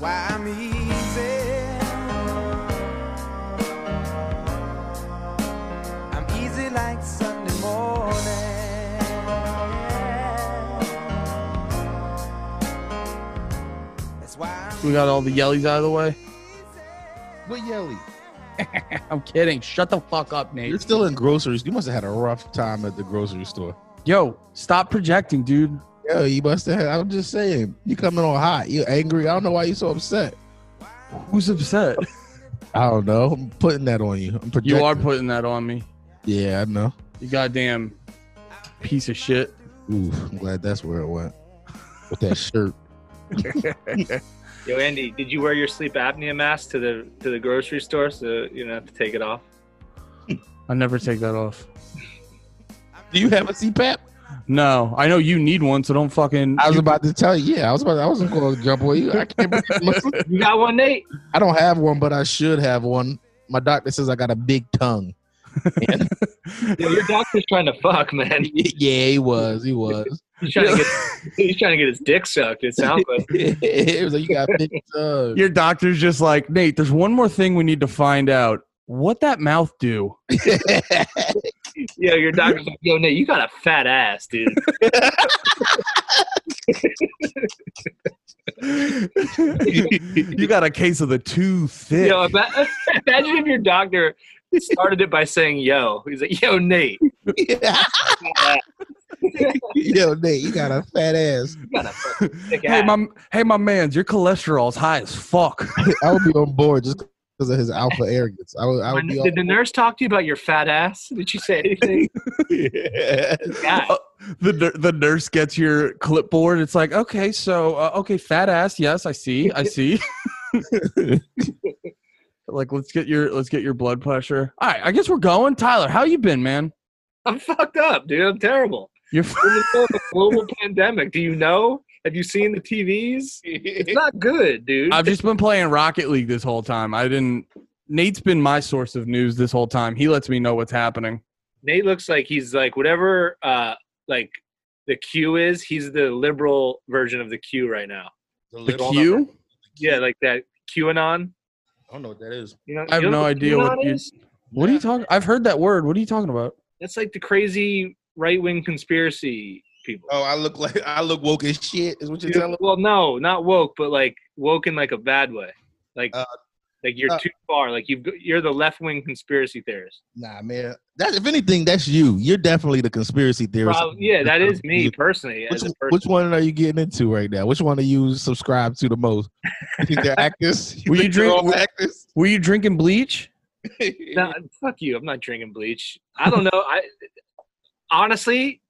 why I'm easy. I'm easy like Sunday morning. That's why I'm We got all the yellies out of the way. What yelly? I'm kidding. Shut the fuck up, Nate. You're still in groceries. You must have had a rough time at the grocery store. Yo, stop projecting, dude. Yeah, you must have. I'm just saying. You coming on hot. You angry. I don't know why you so upset. Who's upset? I don't know. I'm putting that on you. I'm you are putting that on me. Yeah, I know. You goddamn piece of shit. Ooh, I'm glad that's where it went. With that shirt. Yo, Andy, did you wear your sleep apnea mask to the to the grocery store so you don't have to take it off? I never take that off. Do you have a CPAP? No, I know you need one, so don't fucking. I was about to tell you. Yeah, I was about. To, I wasn't going to jump on you. I can't. believe- You got one, Nate? I don't have one, but I should have one. My doctor says I got a big tongue. Yo, your doctor's trying to fuck, man. yeah, he was. He was. He's trying to get he's trying to get his dick sucked. It sounds like. it was like you got big tongue. Your doctor's just like Nate. There's one more thing we need to find out. What that mouth do? Yeah, your doctor's like, yo, Nate, you got a fat ass, dude. you got a case of the too thick. Yo, imagine if your doctor started it by saying, yo. He's like, yo, Nate. Yo, Nate, you got a fat ass. You got a thick hey ass. my hey my man's your cholesterol's high as fuck. I would be on board just because of his alpha arrogance. I would. I would When- be did the nurse talk to you about your fat ass? Did she say anything? yeah. God. the nur- the nurse gets your clipboard. It's like okay, so uh, okay, fat ass. Yes, I see. I see. like let's get your let's get your blood pressure. All right, I guess we're going. Tyler, how you been, man? I'm fucked up, dude. I'm terrible. You're We're in the middle of a global pandemic. Do you know? Have you seen the TVs? It's not good, dude. I've just been playing Rocket League this whole time. I didn't. Nate's been my source of news this whole time. He lets me know what's happening. Nate looks like he's like whatever uh like the Q is, he's the liberal version of the Q right now. The Q? Yeah, like that QAnon. I don't know what that is. You know, I have you know no what idea what you- is? What are you talking? I've heard that word. What are you talking about? That's like the crazy right wing conspiracy people. Oh, I look like I look woke as shit. Is what you're You- telling? well, no, not woke, but like woke in like a bad way. Like Uh, like you're uh, too far. Like you've you're the left wing conspiracy theorist. Nah, man. That if anything, that's you. You're definitely the conspiracy theorist. Prob- yeah, that is me personally. Which, as a person. which one are you getting into right now? Which one are you subscribe to the most? You think they're actors? Were you think they're drink- all were- actors? Were you drinking bleach? No, fuck you. I'm not drinking bleach. I don't know. I honestly,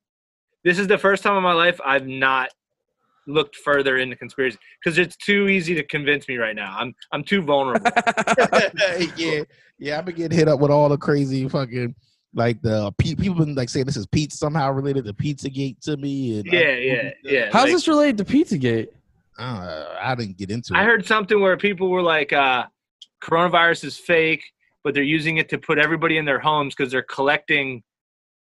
this is the first time in my life I've not looked further into conspiracy because it's too easy to convince me right now. I'm I'm too vulnerable. yeah, yeah. I've been getting hit up with all the crazy fucking like the pe- people been like saying this is Pete somehow related to Pizzagate to me. And yeah, yeah, yeah. How's Like, this related to Pizzagate? Uh, I didn't get into it. I it. heard something where people were like, uh, coronavirus is fake, but they're using it to put everybody in their homes because they're collecting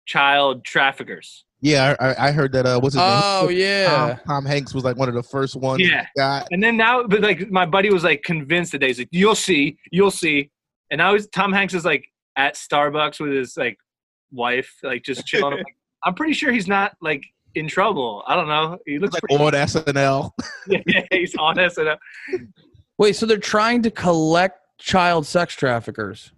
child traffickers. Yeah, I, I- I heard that. Uh, what's his Oh name? Oh yeah. Tom, Tom Hanks was like one of the first ones. Yeah. Got And then now, but like my buddy was like convinced today. He's like, "You'll see, you'll see." And now he's Tom Hanks is like at Starbucks with his like wife, like just chilling. I'm, like, I'm pretty sure he's not like in trouble. I don't know. He looks like pretty. on SNL. yeah, he's on And, uh, Wait, so they're trying to collect child sex traffickers.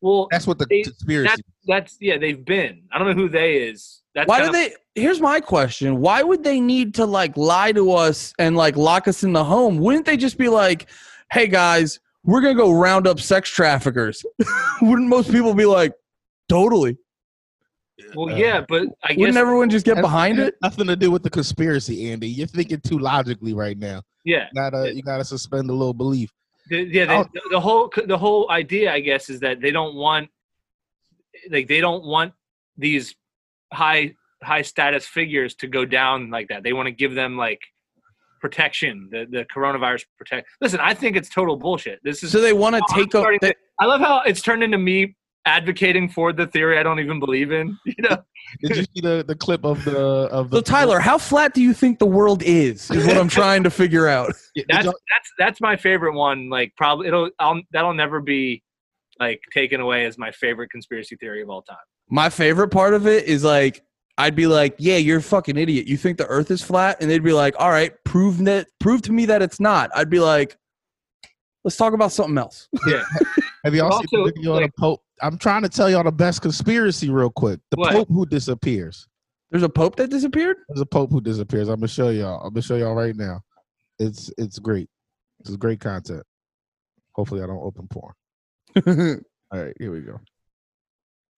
Well, That's what the They- conspiracy. that's that's yeah. They've been. I don't know who they is. That's Why do of- they? Here's my question: Why would they need to like lie to us and like lock us in the home? Wouldn't they just be like, "Hey guys, we're gonna go round up sex traffickers"? Wouldn't most people be like, "Totally"? Well, Uh, yeah, but I guess Wouldn't everyone just get behind it? Nothing to do with the conspiracy, Andy. You're thinking too logically right now. yeah. You gotta you gotta suspend a little belief. The, yeah, Oh. the, the whole the whole idea, I guess, is that they don't want like they don't want these high high status figures to go down like that. They want to give them like protection, the the coronavirus protect. Listen, I think it's total bullshit. This is So they want to take over. I love how it's turned into me advocating for the theory I don't even believe in. You know, Did you see the, the clip of the of the So Tyler, how flat do you think the world is? Is what I'm trying to figure out. That's that's that's my favorite one. Like probably it'll I'll, that'll never be like taken away as my favorite conspiracy theory of all time. My favorite part of it is like I'd be like, "Yeah, you're a fucking idiot. You think the Earth is flat?" And they'd be like, "All right, prove that. Prove to me that it's not." I'd be like, "Let's talk about something else." Have y'all Also, seen the video of the Pope? I'm trying to tell y'all the best conspiracy real quick. The What? Pope who disappears. There's a pope that disappeared. There's a Pope who disappears. I'm gonna show y'all. I'm gonna show y'all right now. It's it's great. It's great content. Hopefully, I don't open porn. All right, here we go.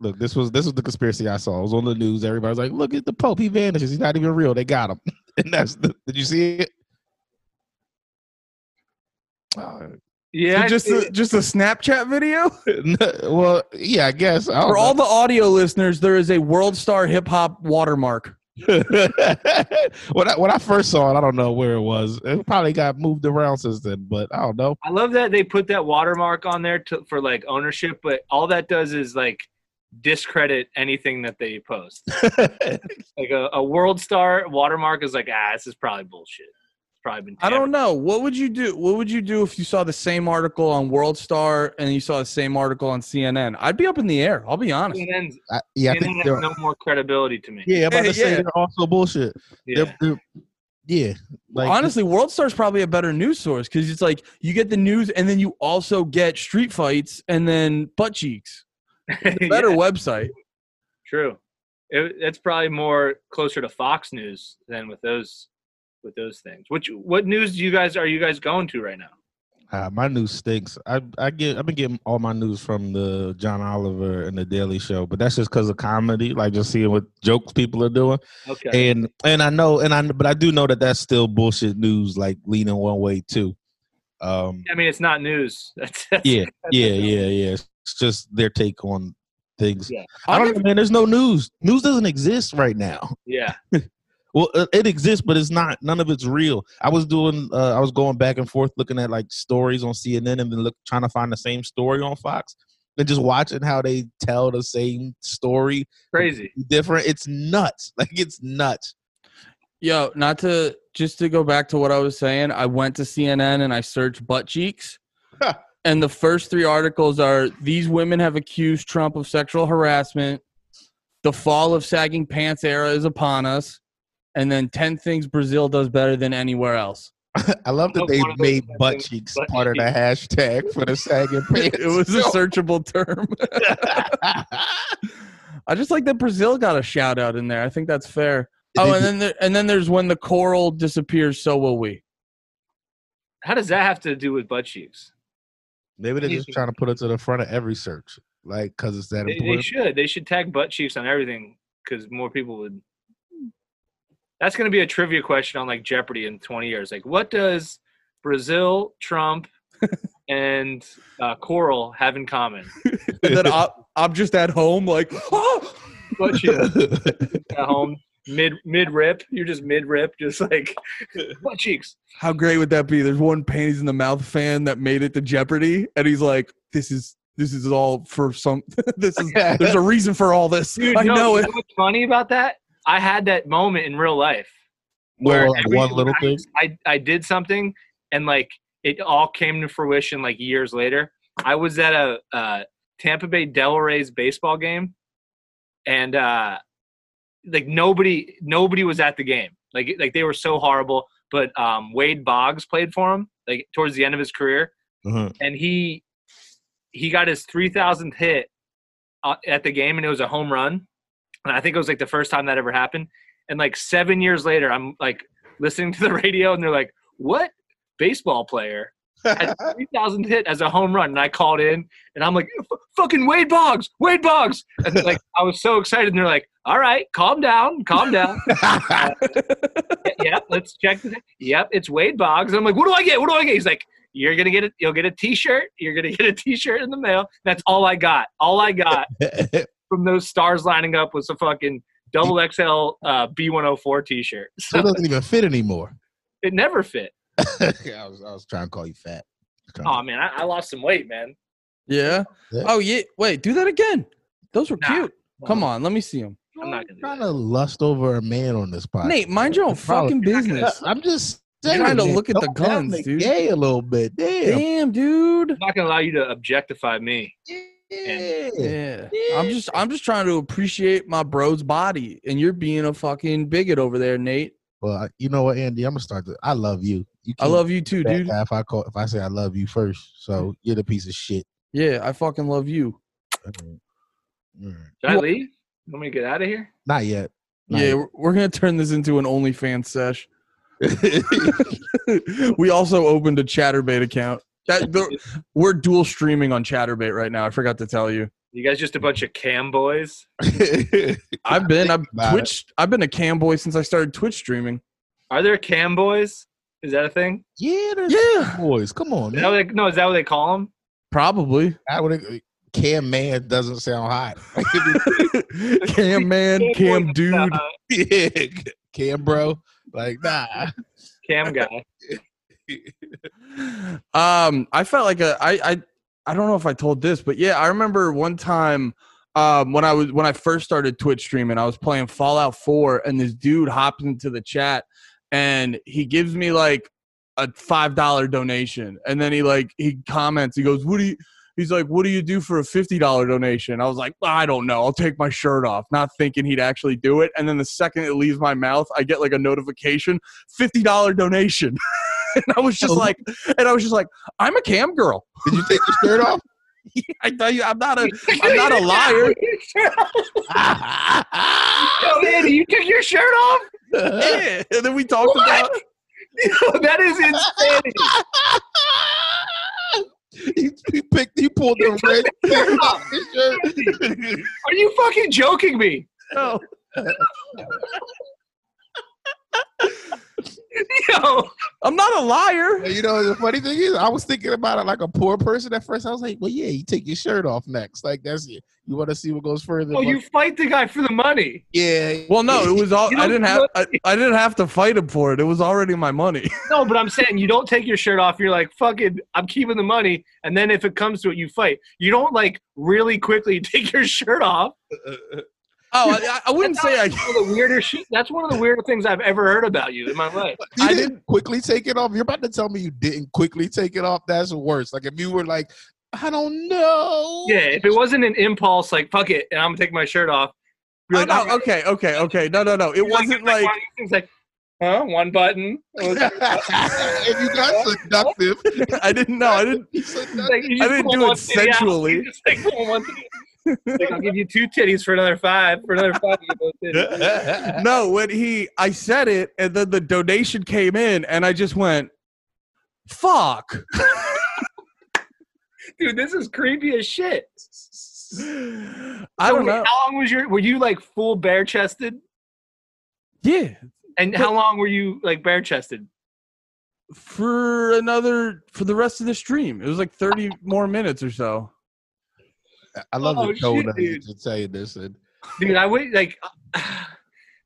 Look, this was this was the conspiracy I saw. It was on the news. Everybody's like, "Look at the Pope. He vanishes. He's not even real. They got him." and that's the. Did you see it? Uh, Yeah, So just a, just a Snapchat video. well, yeah, I guess. I don't For all the audio listeners, there is a World Star Hip Hop watermark. when I when I first saw it, I don't know where it was. It probably got moved around since then, but I don't know. I love that they put that watermark on there to, for like ownership, but all that does is like discredit anything that they post. Like a, a world star watermark is like, ah, this is probably bullshit. It's probably been. I don't know. What would you do? What would you do if you saw the same article on World Star and you saw the same article on CNN? I'd be up in the air. I'll be honest. CNN's, I, yeah, I CNN think has no more credibility to me. yeah. I'm about to say Yeah. they're also bullshit. Yeah. They're, they're, yeah, like Honestly, World Star is probably a better news source because it's like you get the news and then you also get street fights and then butt cheeks. Better Yeah, website. true. It, it's probably more closer to Fox News than with those with those things. Which what news do you guys are you guys going to right now? Uh, my news stinks. I I get I've been getting all my news from the John Oliver and the Daily Show, but that's just because of comedy, like just seeing what jokes people are doing. Okay. And and I know and I but I do know that that's still bullshit news, like leaning one way too. Um, I mean, it's not news. That's, that's yeah, that's yeah, yeah, yeah. It's just their take on things. Yeah. I don't know, man. There's no news. News doesn't exist right now. Yeah. Well, it exists, but it's not. None of it's real. I was doing. Uh, I was going back and forth looking at like stories on CNN and then look trying to find the same story on Fox, and just watching how they tell the same story Crazy. different. It's nuts. Like it's nuts. Yo, not to just to go back to what I was saying, I went to CNN and I searched butt cheeks. and the first three articles are these women have accused Trump of sexual harassment. The fall of sagging pants era is upon us. And then 10 things Brazil does better than anywhere else. I love that they one of those made butt cheeks butt part of the hashtag for the sagging pants. It was a searchable term. I just like that Brazil got a shout out in there. I think that's fair. Oh, and then there, and then there's when the coral disappears, so will we. How does that have to do with butt cheeks? Maybe they're just trying to put it to the front of every search, like because it's that They, they should. They should tag butt cheeks on everything because more people would. That's going to be a trivia question on like Jeopardy in 20 years. Like, what does Brazil, Trump, and uh, Coral have in common? And then I'm, I'm just at home, like, oh! Butt cheeks at home, mid mid rip. You're just mid rip, just like butt cheeks. how great would that be? There's one panties in the mouth fan that made it to Jeopardy, and he's like, "This is this is all for some. this is there's a reason for all this. Dude, I no, know you it." what's funny about that? I had that moment in real life. Where like one little I- thing. I, I did something and like it all came to fruition like years later. I was at a uh, Tampa Bay Devil Rays baseball game, and uh, like nobody nobody was at the game. Like like they were so horrible. But um, Wade Boggs played for him like towards the end of his career, Uh-huh. and he he got his three thousandth hit uh, at the game, and it was a home run. And I think it was like the first time that ever happened. And like seven years later, I'm like listening to the radio, and they're like, "What baseball player had three thousand hit as a home run?" And I called in, and I'm like, "Fucking Wade Boggs, Wade Boggs!" And like I was so excited, and they're like, "All right, calm down, calm down." yep, let's check. The, yep, it's Wade Boggs. And I'm like, what do I get? What do I get? He's like, you're gonna get it. You'll get a T-shirt. You're gonna get a T-shirt in the mail. That's all I got. All I got from those stars lining up was a fucking double XL uh, B104 T-shirt. So So it doesn't even fit anymore. it never fit. I was I was trying to call you fat. Oh man, I, I lost some weight, man. Yeah. Yeah. Oh yeah. Wait, do that again. Those were Nah. cute. Come on, let me see them. I'm not gonna trying to lust over a man on this podcast. Nate, mind your own fucking business. I'm just You're saying, trying to man, look at the guns, dude. Gay a little bit. Damn. Damn, dude. I'm not gonna allow you to objectify me. Yeah. Yeah. I'm just I'm just trying to appreciate my bro's body, and you're being a fucking bigot over there, Nate. Well, you know what, Andy? I'm gonna start. To, I love you. You I love you too, dude. If I call, if I say I love you first, so mm. you're the piece of shit. Yeah, I fucking love you. Alright. Alright. Should I leave? You want me to get out of here? Not yet. Not Yeah, we're, we're gonna turn this into an OnlyFans sesh. yet. we also opened a Chaturbate account. That the, we're dual streaming on Chaturbate right now. I forgot to tell you. You guys just a bunch of cam boys? I've been I've about it. Twitch. I've been a cam boy since I started Twitch streaming. Are there cam boys? Is that a thing? yeah, there's Yeah, boys. Come on, Is that they, no, is that what they call them? probably. I would, Cam man doesn't sound hot. Cam man, Cam dude. yeah, Cam bro. Like nah. cam guy. um i felt like a i i i don't know if i told this but yeah i remember one time um when i was when i first started twitch streaming i was playing fallout 4 and this dude hops into the chat and he gives me like a five dollar donation. And then he like he comments he goes what do you he's like what do you do for a fifty dollar donation? I was like i don't know. I'll take my shirt off not thinking he'd actually do it. And then the second it leaves my mouth i get like a notification fifty dollar donation and i was just Oh. like and i was just like i'm a cam girl Did you take your shirt off? i tell you i'm not a i'm not a liar Yo, Andy, you took your shirt off? yeah and then we talked What? about Yo, that is insanity. he, he picked. He pulled the red. shirt off. his shirt. Are you fucking joking me? no. Yo, i'm not a liar you know the funny thing is, I was thinking about it like a poor person at first. I was like, well, yeah, you take your shirt off next. Like that's it. You want to see what goes further? oh, you fight the guy for the money. yeah. well no it was all i didn't have I, I didn't have to fight him for it it was already my money No, but I'm saying you don't take your shirt off. You're like, fucking, I'm keeping the money. And then if it comes to it, you fight. You don't like really quickly take your shirt off. Uh, uh, uh, oh i, I wouldn't say i One of the weirder shit. That's one of the weirder things I've ever heard about you in my life. You I didn't quickly take it off. You're about to tell me you didn't quickly take it off. That's worse. Like if you were like, I don't know. Yeah, if it wasn't an impulse, like fuck it, and I'm gonna take my shirt off. You're Oh, no, "I'm- okay okay okay no no no it you're wasn't like like one of these things like, huh? One button. if you got seductive, i didn't know i didn't Like, I didn't do it one out. sensually. Just, like, pull one titty. Like, I'll give you two titties for another five. For another five, you get no, when he I said it and then the donation came in and I just went, fuck. Dude, this is creepy as shit. I So don't know. How long was your? Were you like full bare chested? Yeah. And how long were you like bare chested? For another for the rest of the stream. It was like 30 more minutes or so. I love Oh, the tone shit, of you dude. to say this. And Dude, I would like.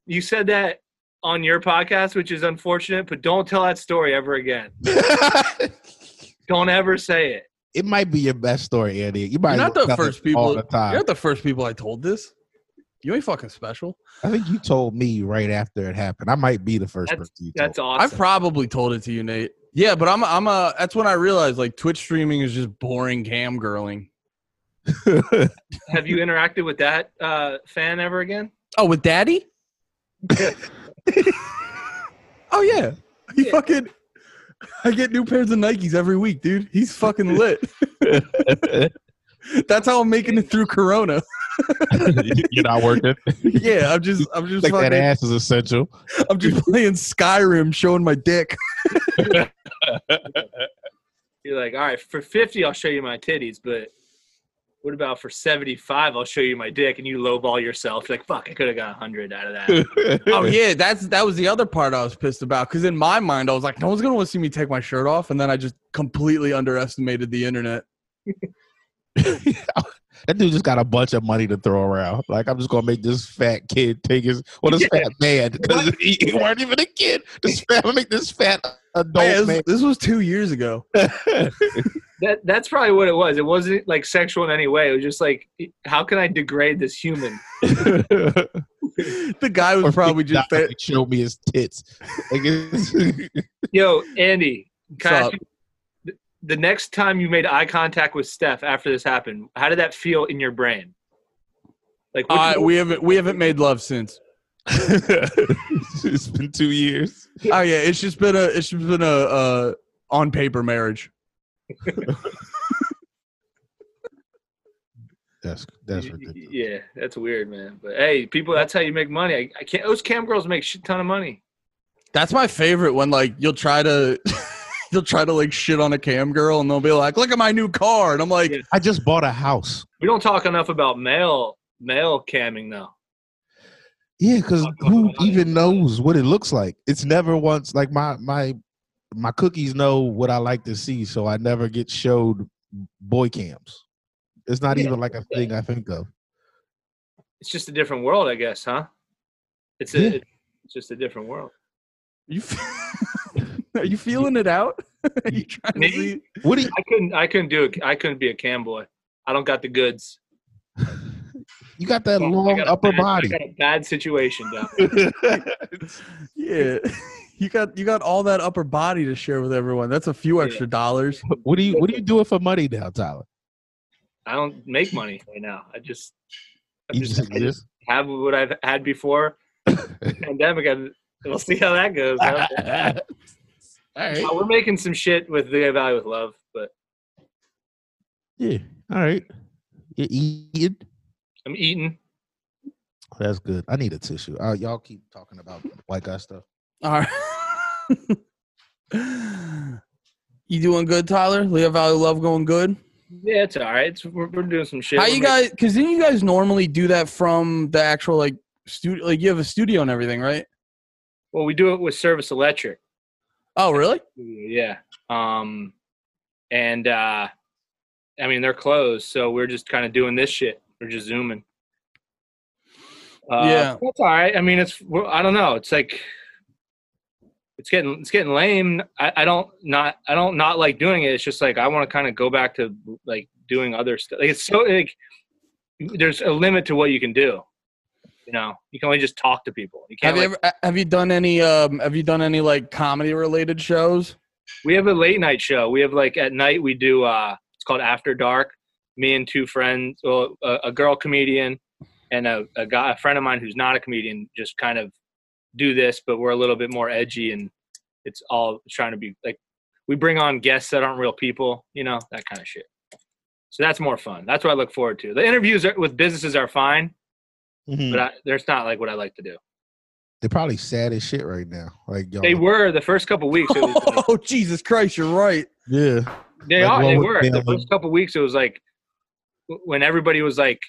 You said that on your podcast, which is unfortunate, but don't tell that story ever again. Don't ever say it. it might be your best story, Andy. You might You're not the first people all You're not the first people I told this. You ain't fucking special. I think you told me right after it happened. I might be the first That's person you that's told. awesome. I've probably told it to you, Nate. Yeah, but I'm I'm a that's when I realized like Twitch streaming is just boring cam girling. Have you interacted with that uh, fan ever again? Oh, with Daddy? oh yeah. He Yeah. fucking I get new pairs of Nikes every week, dude. He's fucking lit. That's how I'm making it through Corona. You're not working. Yeah, I'm just I'm just like that ass is essential. I'm just playing Skyrim showing my dick. You're like, all right, for 50, I'll show you my titties, but what about for 75, I'll show you my dick, and you lowball yourself. You're like, fuck, I could have got 100 out of that. Oh yeah, that's that was the other part I was pissed about because in my mind I was like, no one's gonna want to see me take my shirt off, and then I just completely underestimated the internet. That dude just got a bunch of money to throw around. Like I'm just gonna make this fat kid take his well, this Yeah. fat man because he, he weren't even a kid. This fat, gonna make this fat adult Man, this, man. this was two years ago. That that's probably what it was. It wasn't like sexual in any way. It was just like, how can I degrade this human? The guy was probably just there. show me his tits. Like Yo, Andy, can I What's ask you- the- the next time you made eye contact with Steph after this happened, how did that feel in your brain? Like Uh, you- we haven't we haven't made love since. it's been two years. Oh yeah, it's just been a it's just been a uh, on paper marriage. That's that's y- y- ridiculous. Yeah, that's weird, man. But hey, people, that's how you make money. I, I can't. Those cam girls make shit ton of money. That's my favorite when like you'll try to you'll try to like shit on a cam girl and they'll be like, "Look at my new car," and I'm like, Yeah. I just bought a house. We don't talk enough about male male camming though. Yeah, because who even knows what it looks like? It's never once like my my my cookies know what I like to see, so I never get showed boy cams. It's not Yeah. even like a thing I think of. It's just a different world, I guess, huh? It's a Yeah. it's just a different world. "You f- are you feeling it out? are you trying Me? to see?" What do you, I couldn't I couldn't do it. I couldn't be a cam boy. I don't got the goods. you got that I long got upper bad- body. I got a bad situation down. Yeah, you got you got all that upper body to share with everyone. That's a few Yeah. extra dollars. what do you what do you doing for money now, Tyler? I don't make money right now. I just I You just, just I just have what I've had before. Pandemic, and we'll see how that goes. Huh? All right. Uh, we're making some shit with the value with love, but Yeah. All right. You eating? I'm eating. That's good. I need a tissue. Uh, y'all keep talking about white guy stuff. All right. you doing good, Tyler? Lehigh Valley Love going good? Yeah, it's all right. It's, we're, we're doing some shit. How We're you making- guys? Because then you guys normally do that from the actual like studio. Like you have a studio and everything, right? Well, we do it with Service Electric. Oh, really? Yeah. Um, and uh, I mean they're closed, so we're just kind of doing this shit. We're just zooming. Uh, Yeah. that's all right. I mean, it's I don't know. It's like it's getting it's getting lame. I, I don't not I don't not like doing it. It's just like I want to kind of go back to like doing other stuff. Like it's so like there's a limit to what you can do. You know, you can only just talk to people. You can't. Have you like, ever? Have you done any? Um, have you done any like comedy related shows? We have a late night show. We have like at night we do uh it's called After Dark. Me and two friends, well, a, a girl comedian and a, a guy, a friend of mine who's not a comedian, just kind of do this, but we're a little bit more edgy and it's all trying to be like we bring on guests that aren't real people, you know, that kind of shit. So that's more fun. That's what I look forward to. The interviews are, with businesses are fine, Mhm. but I, there's not like what I like to do. They're probably sad as shit right now. Like y'all. They were the first couple weeks. It was like, Oh Jesus Christ! You're right. Yeah. They Like, are. They was were. The first couple weeks, it was like when everybody was like,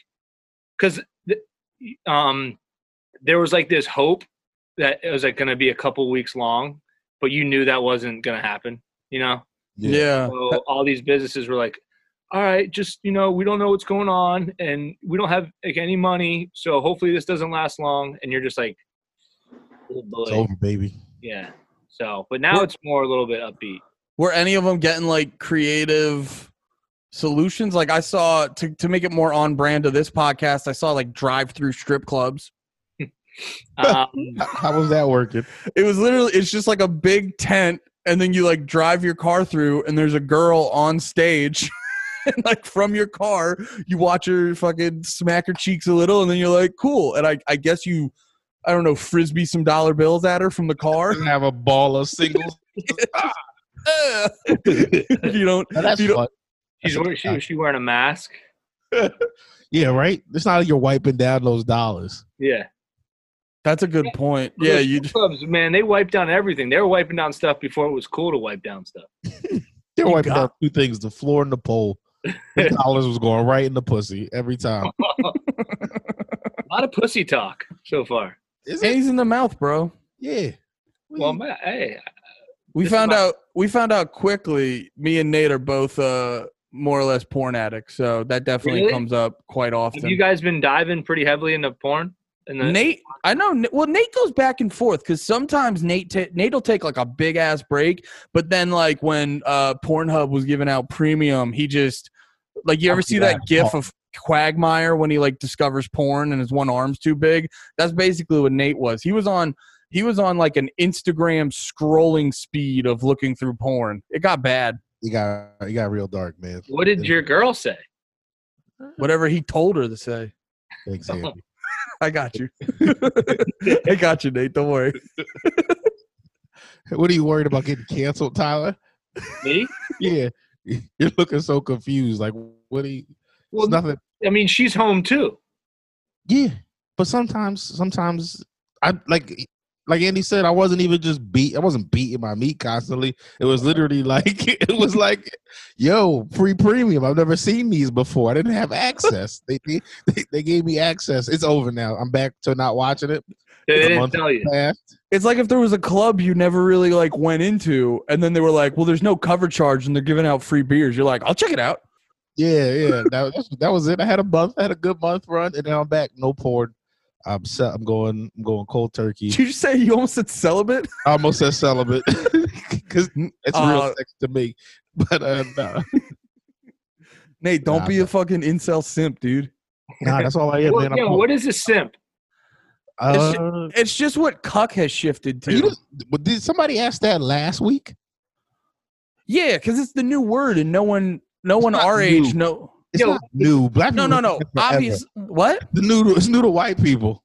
because um, there was like this hope that it was like going to be a couple weeks long, but you knew that wasn't going to happen. You know, Yeah. so all these businesses were like, "All right, just you know, we don't know what's going on, and we don't have like any money, so hopefully this doesn't last long." And you're just like, "Oh boy, It's over, baby. yeah." So, but now it's more a little bit upbeat. Were any of them getting like creative solutions? Like I saw to to make it more on brand to this podcast. I saw like drive through strip clubs. Um, How, how was that working? It was literally it's just like a big tent, and then you like drive your car through, and there's a girl on stage. And like from your car, you watch her fucking smack her cheeks a little, and then you're like, "Cool." And I, I guess you, I don't know, frisbee some dollar bills at her from the car. have a ball of singles. you don't, Now, that's you don't- fun. she's wearing, she, she wearing a mask? Yeah, right. It's not like you're wiping down those dollars. Yeah. that's a good point. Yeah, you. clubs, man, they wiped down everything. They were wiping down stuff before it was cool to wipe down stuff. They're wiping down two things: the floor and the pole. The dollars was going right in the pussy every time. A lot of pussy talk so far. Is it? Hands in the mouth, bro. Yeah. Well, man, hey, We found my- out. We found out quickly. Me and Nate are both uh, more or less porn addicts, so that definitely Really? comes up quite have often. you guys been diving pretty heavily into porn? And then Nate, I know. Well, Nate goes back and forth because sometimes Nate ta- Nate will take like a big ass break, but then like when uh Pornhub was giving out premium, he just like you ever see that GIF of Quagmire when he like discovers porn and his one arm's too big? That's basically what Nate was. He was on he was on like an Instagram scrolling speed of looking through porn. It got bad. You got you got real dark, man. what did your girl say? Whatever he told her to say. Exactly. Oh. I got you. I got you, Nate. Don't worry. what are you worried about getting canceled, Tyler? Me? Yeah, you're looking so confused. Like, what do you? Well, nothing. I mean, she's home too. Yeah, but sometimes, sometimes I like, like Andy said, I wasn't even just beat. I wasn't beating my meat constantly. It was literally like, it was like, yo, free premium. I've never seen these before. I didn't have access. they, they they gave me access. It's over now. I'm back to not watching it. They It's didn't month tell you. Past. It's like if there was a club you never really like went into, and then they were like, "Well, there's no cover charge, and they're giving out free beers." You're like, "I'll check it out." Yeah, yeah. That, that's, that was it. I had a month. I had a good month run, and then I'm back. No porn. I'm set. I'm going. I'm going cold turkey. Did you say you almost said celibate? I almost said celibate because it's real Uh, sex to me. But uh, nah. Nate, don't Nah, be a fucking incel simp, dude. nah, that's all I am, Well, man. yeah, I'm what is a simp? Uh, It's just what cuck has shifted to. just, did somebody ask that last week? Yeah, because it's the new word, and no one, no one our new. age, no, It's Yo, not new. Black no, people no, no. have forever. Obvious. What? The new. It's new to white people.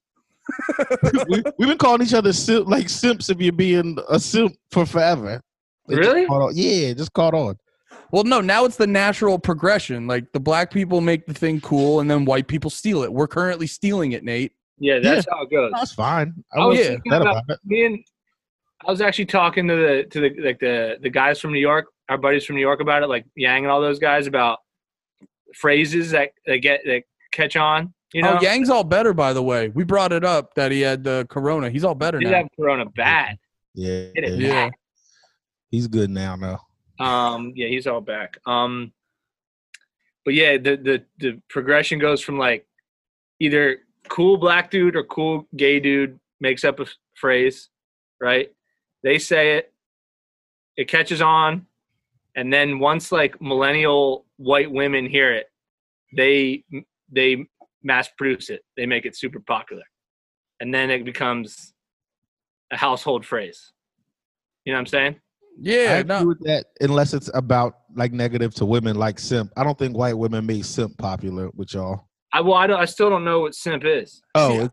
we, we've been calling each other simp, like simps if you're being a simp for forever. It Really? caught on. Yeah, just caught on. Well, no. Now it's the natural progression. Like the black people make the thing cool, and then white people steal it. We're currently stealing it, Nate. Yeah, that's how it goes. That's fine. I I was was yeah. thinking about, about it. me and I was actually talking to the to the like the the guys from New York, our buddies from New York about it, like Yang and all those guys about phrases that that get that catch on. You know, oh, Yang's all better, by the way. We brought it up that he had the corona. He's all better now. he did now. have Corona bad. Yeah, yeah. Yeah. He's good now. No. Um, yeah, he's all back. Um, but yeah, the the the progression goes from like either cool black dude or cool gay dude makes up a phrase, right? They say it, it catches on, and then once like millennial white women hear it, they they mass produce it. They make it super popular, and then it becomes a household phrase. You know what I'm saying? Yeah, I Yeah, agree no. with that unless it's about like negative to women like simp. I don't think white women made simp popular with y'all. I well, I don't. I still don't know what simp is. Oh, Yeah.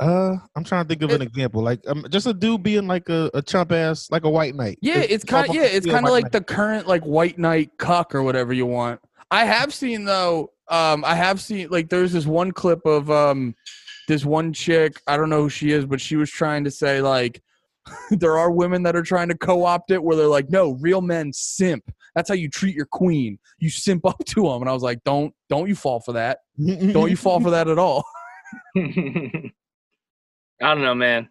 uh, I'm trying to think of an example. Like, um, just a dude being like a, a chump ass, like a white knight. Yeah, it's kind. almost Yeah, it's kind of white like the current like white knight cuck or whatever you want. I have seen though. Um, I have seen like there's this one clip of um, this one chick. I don't know who she is, but she was trying to say like there are women that are trying to co-opt it where they're like, no, real men simp. That's how you treat your queen. You simp up to them, and I was like, don't don't you fall for that. Don't you fall for that at all. I don't know, man.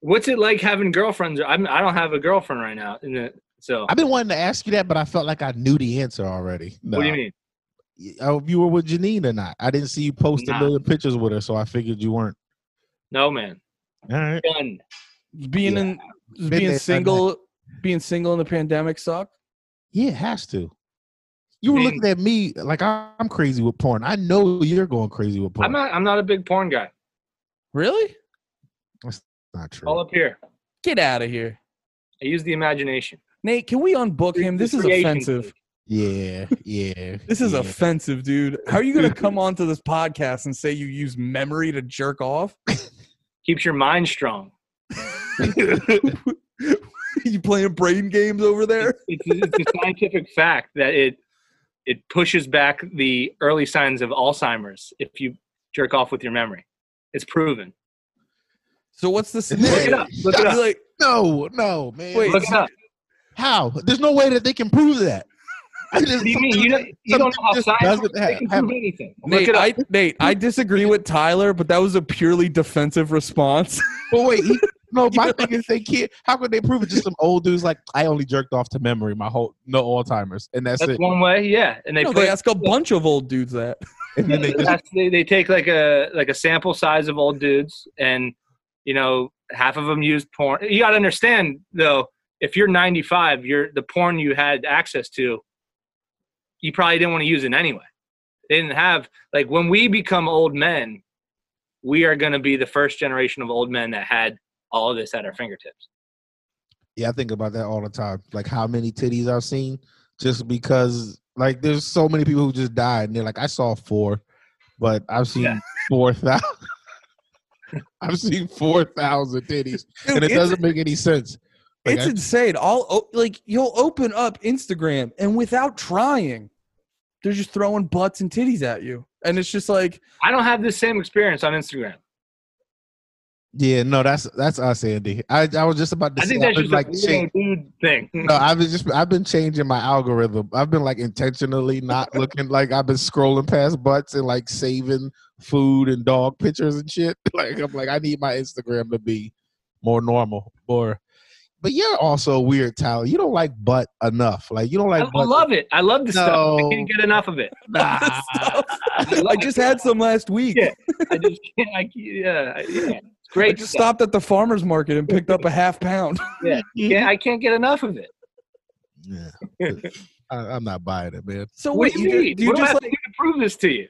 What's it like having girlfriends? I'm, I don't have a girlfriend right now. In the, so, I've been wanting to ask you that, but I felt like I knew the answer already. what do you mean? mean? Oh, if you were with Janine or not? I didn't see you post Nah. a million pictures with her, so I figured you weren't. No, man. All right. Done. Being Yeah. in being there, single, being single in the pandemic suck. Yeah, it has to. You were looking at me like I'm crazy with porn. I know you're going crazy with porn. I'm not. I'm not a big porn guy. Really? That's not true. All up here. Get out of here. I use the imagination. Nate, can we unbook him? This is offensive. Yeah, yeah. This is yeah. offensive, dude. How are you going to come onto this podcast and say you use memory to jerk off? Keeps your mind strong. you playing brain games over there? It's, it's a scientific fact that it it pushes back the early signs of Alzheimer's if you jerk off with your memory. It's proven. So what's the Look Look it up. Look it up. Like, No, no, man. Wait, Look it up. How? There's no way that they can prove that. Just- What do you mean? You don't, you don't know how science doesn't works. They have- can prove anything. Look Nate. I, Nate, I disagree with Tyler, but that was a purely defensive response. But wait, he, No, my thing is they can't. How could they prove it? Just some old dudes like I only jerked off to memory my whole no Alzheimer's, and that's, That's it. one way, yeah. And they No, put, they ask a bunch of old dudes that. And then they just they, they take like a like a sample size of old dudes, and you know half of them use porn. You got to understand though, if you're 95, you're the porn you had access to, you probably didn't want to use it anyway. They didn't have like when we become old men, we are going to be the first generation of old men that had all of this at our fingertips. Yeah, I think about that all the time. Like how many titties I've seen just because like there's so many people who just died and they're like, I saw four, but I've seen Yeah. four thousand. I've seen four thousand titties, Dude, and it doesn't make any sense. Like, it's I- insane. All o- like you'll open up Instagram and without trying, they're just throwing butts and titties at you, and it's just like I don't have this same experience on Instagram. Yeah, no, that's that's us, Andy. I I was just about to I say, think I've that's been, just like a change, dude thing. no, I've been just I've been changing my algorithm. I've been like intentionally not looking like I've been scrolling past butts and like saving food and dog pictures and shit. Like I'm like I need my Instagram to be more normal, more. But you're also weird, Tyler. You don't like butt enough. Like you don't like. I butt. love it. I love the stuff. I can't get enough of it. Nah. I just had some last week. Yeah. I just can't. I, can't- yeah, I- yeah. It's I just stuff. stopped at the farmer's market and picked up a half pound. Yeah, yeah, I can't get enough of it. Yeah. I, I'm not buying it, man. So What wait, do you, you, need? do you what am I just have like to prove this to you?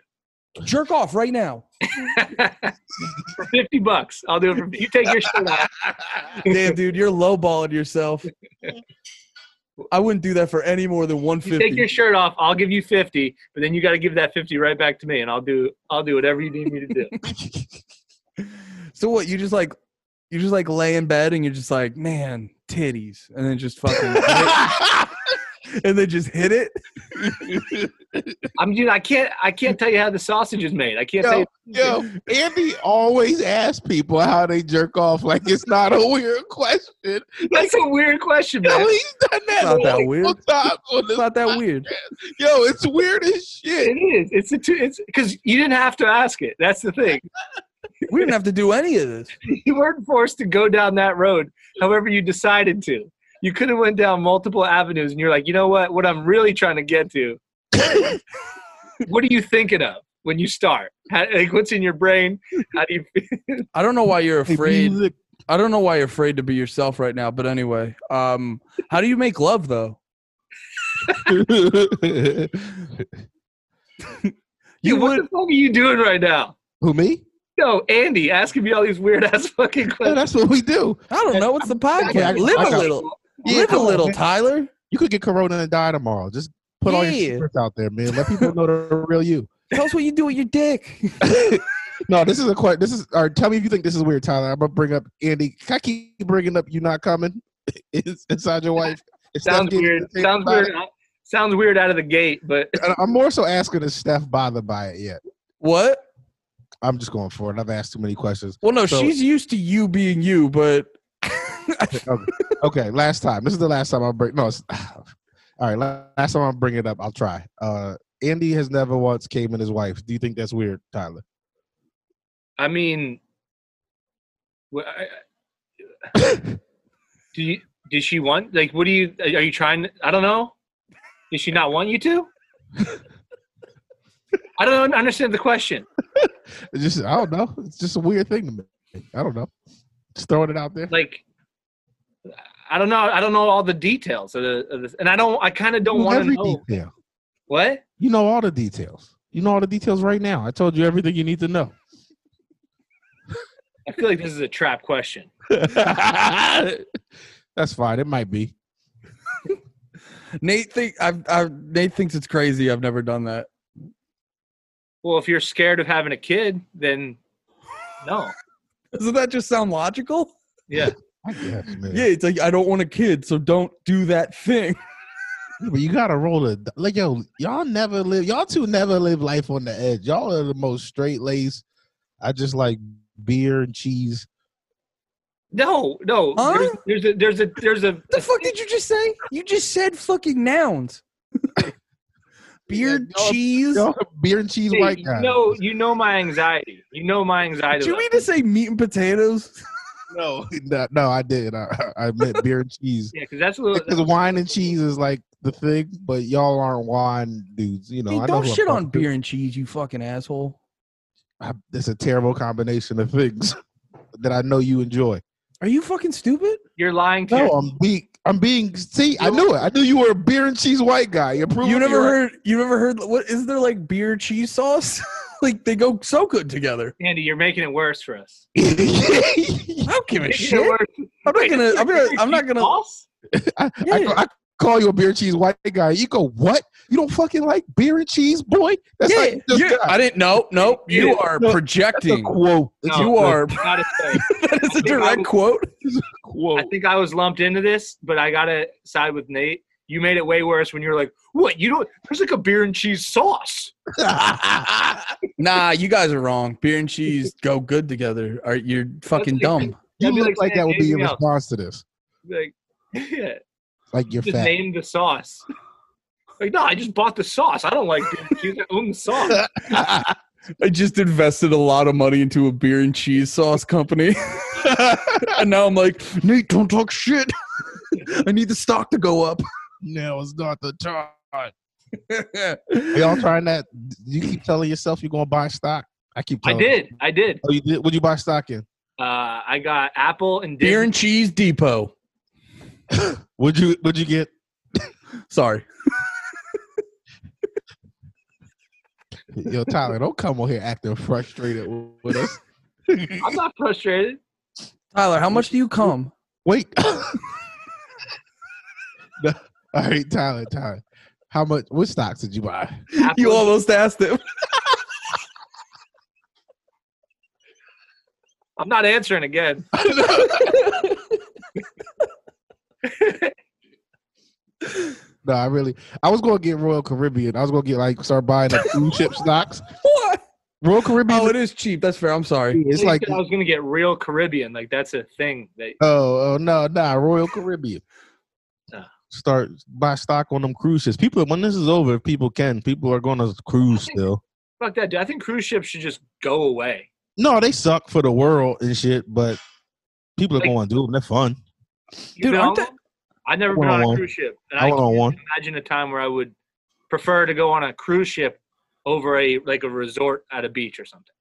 jerk off right now? for fifty bucks, I'll do it for you. Take your shirt off. Damn, dude, you're lowballing yourself. I wouldn't do that for any more than You take your shirt off. I'll give you fifty, but then you got to give that fifty right back to me, and I'll do. I'll do whatever you need me to do. So what? You just like you just like lay in bed and you're just like, man, titties, and then just fucking and then just hit it. I'm. Dude, I can't. I can't tell you how the sausage is made. I can't tell Yo, you. yo, Andy always asks people how they jerk off like it's not a weird question. Like, a weird question, yo, man. he's done that It's not that weird. It's this not that podcast. weird. Yo, it's weird as shit. It is. It's a two. It's because you didn't have to ask it. That's the thing. We didn't have to do any of this. You weren't forced to go down that road. However, you decided to. You could have went down multiple avenues, and you're like, you know what? What I'm really trying to get to. what are you thinking of when you start? How, like, what's in your brain? How do you? Feel? I don't know why you're afraid. I don't know why you're afraid to be yourself right now. But anyway, um, how do you make love though? You what the fuck are you doing right now? Who me? No, Andy asking me all these weird ass fucking Yeah, questions. that's what we do. I don't know. It's the podcast. I- Live I a got- little. Yeah, Live a little. Tyler. You could get corona and die tomorrow. Just put all your Yeah. secrets out there, man. Let people know the real you. Tell us what you do with your dick. no, this is a question. This is. Or tell me if you think this is weird, Tyler. I'm gonna bring up Andy. Can I keep bringing up you not coming? Inside your wife. Is Sounds weird. Sounds about weird. Sounds weird out of the gate, but I'm more so asking if Steph bothered by it yet. What? I'm just going for it. I've asked too many questions. Well, no, So- she's used to you being you, but Okay, okay, last time. This is the last time I'll bring. No, it's, all right. Last time I'll bring it up. I'll try. Uh, Andy has never once came in his wife. Do you think that's weird, Tyler? I mean, wh- I- I- do you? Does she want? Like, what do you? Are you trying? I don't know. Does she not want you to? I don't understand the question. It's just I don't know. It's just a weird thing to me. I don't know. Just throwing it out there. Like, I don't know. I don't know all the details of the, of this, and I don't. I kind of don't want to every know detail. what. You know all the details. You know all the details right now. I told you everything you need to know. I feel like this is a trap question. That's fine. It might be. Nate think I've, I've Nate thinks it's crazy. I've never done that. Well, if you're scared of having a kid, then no. Doesn't that just sound logical? Yeah. I guess, man. Yeah, it's like I don't want a kid, so don't do that thing. But you gotta roll it. Like yo, y'all never live. Y'all two never live life on the edge. Y'all are the most straight laced. I just like beer and cheese. No, no. Huh? There's, there's a there's a there's a What the fuck did you just say? You just said fucking nouns. Beard, y'all- cheese. Y'all beer and cheese Hey, white you know, you know my anxiety. You know my anxiety. Did you mean to say meat and potatoes? no, no, no, I did. I, I meant beer and cheese. Yeah, because that's a little. Because wine and cheese is like the thing, but y'all aren't wine dudes. You know, Hey, I know don't who I'm shit on beer and cheese, you fucking asshole. I, it's a terrible combination of things that I know you enjoy. Are you fucking stupid? You're lying to me. No, I'm being. I'm being. See, I knew it. I knew you were a beer and cheese white guy. You're proving You me never right. heard? You never heard? What is there like beer cheese sauce? like they go so good together. Andy, you're making it worse for us. I don't give a it shit. I'm not Wait, gonna. I'm gonna. I'm not gonna. sauce? I, Yeah. I, I call you a beer and cheese white guy. You go, what? You don't fucking like beer and cheese, boy? That's Yeah, like you just you- I didn't. know. no. You Yeah. are No, That's a projecting. quote. No, you are. I gotta say, that is a think I direct was- quote. quote. I think I was lumped into this, but I gotta side with Nate. You made it way worse when you were like, "What? You don't? There's like a beer and cheese sauce." Nah, you guys are wrong. Beer and cheese go good together. Are you're fucking like- dumb? you look like like that would be your else. response to this. Like, yeah, Like you're just fat. name the sauce. Like, no, I just bought the sauce. I don't like beer and cheese. I own the sauce. I just invested a lot of money into a beer and cheese sauce company. and now I'm like, Nate, don't talk shit. I need the stock to go up. no, it's not the time. Are y'all trying that? You keep telling yourself you're gonna buy stock. I keep. I Telling did. I did. Oh, you did. Would you buy stock in? Uh, I got Apple and beer and cheese depot. Would you? Would you get? Sorry. Yo, Tyler, don't come on here acting frustrated with us. I'm not frustrated. Tyler, how much do you come? Wait. No. All right, Tyler. Tyler, how much? What stocks did you buy? Apple You almost asked him. I'm not answering again. No, I really. I was gonna get Royal Caribbean. I was gonna get like start buying the cruise ship stocks. what? Royal Caribbean. Oh, it is cheap. That's fair. I'm sorry. it's like I was gonna get real Caribbean. Like that's a thing. That Oh, oh no, nah, Royal Caribbean. Start buy stock on them cruise ships. People, when this is over, if people can, people are going to cruise still. fuck that, dude. I think cruise ships should just go away. No, they suck for the world and shit, but people are Like- going to do them. They're fun. You Dude, aren't on they- one? I've never been on on a cruise ship. And I I can't one. imagine a time where I would prefer to go on a cruise ship over a like a resort at a beach or something.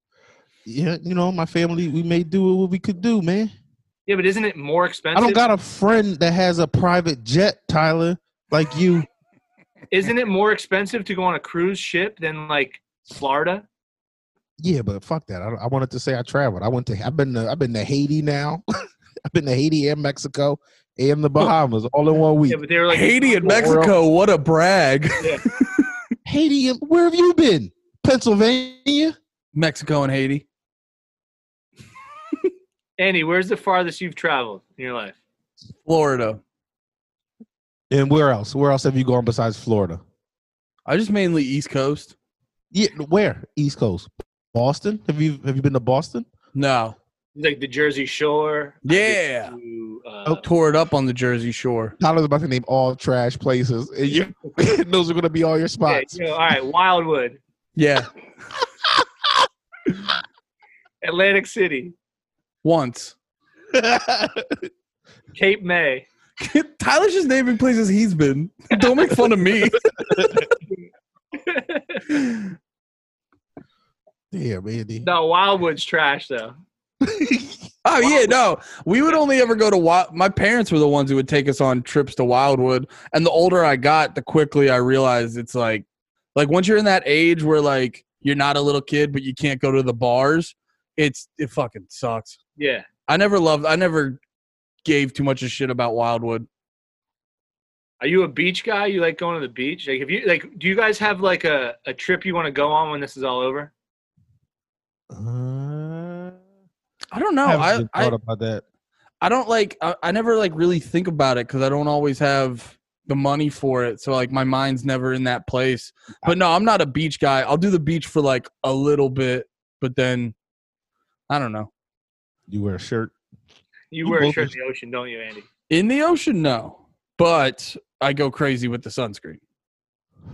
Yeah, you know, my family, we may do what we could do, man. Yeah, but isn't it more expensive? I don't got a friend that has a private jet, Tyler, like you. Isn't it more expensive to go on a cruise ship than like Florida? Yeah, but fuck that. I, I wanted to say I traveled. I went to. I've been. To, I've been to Haiti now. I've been to Haiti and Mexico and the Bahamas all in one week. Yeah, but they were like Haiti and World. Mexico. What a brag. Haiti. and- Where have you been? Pennsylvania. Mexico and Haiti. Andy, where's the farthest you've traveled in your life? Florida. And where else? Where else have you gone besides Florida? I just mainly East Coast. Yeah, where? East Coast. Boston. Have you Have you been to Boston? No. Like the Jersey Shore. Yeah. to, uh, Oh. Tore it up on the Jersey Shore. Tyler's about to name all trash places, and you, those are going to be all your yeah, spots. you know, all right, Wildwood, Yeah. Atlantic City, Once. Cape May. Tyler's just naming places he's been. Don't make fun of me. Damn, Andy. no, Wildwood's trash though. Oh yeah, no. We would only ever go to Wild. My parents were the ones who would take us on trips to Wildwood, and the older I got, the quickly I realized it's like, like once you're in that age where like you're not a little kid, but you can't go to the bars. It's it fucking sucks. Yeah. I never loved. I never gave too much a shit about Wildwood. Are you a beach guy? You like going to the beach? Like, if you like, do you guys have like a, a trip you want to go on when this is all over? Uh, I don't know. I haven't I thought about that. I don't like. I, I never like really think about it because I don't always have the money for it. So like my mind's never in that place. But no, I'm not a beach guy. I'll do the beach for like a little bit, but then I don't know. You wear a shirt. You You wear a shirt in the ocean, don't you, Andy? In the ocean, no. But I go crazy with the sunscreen.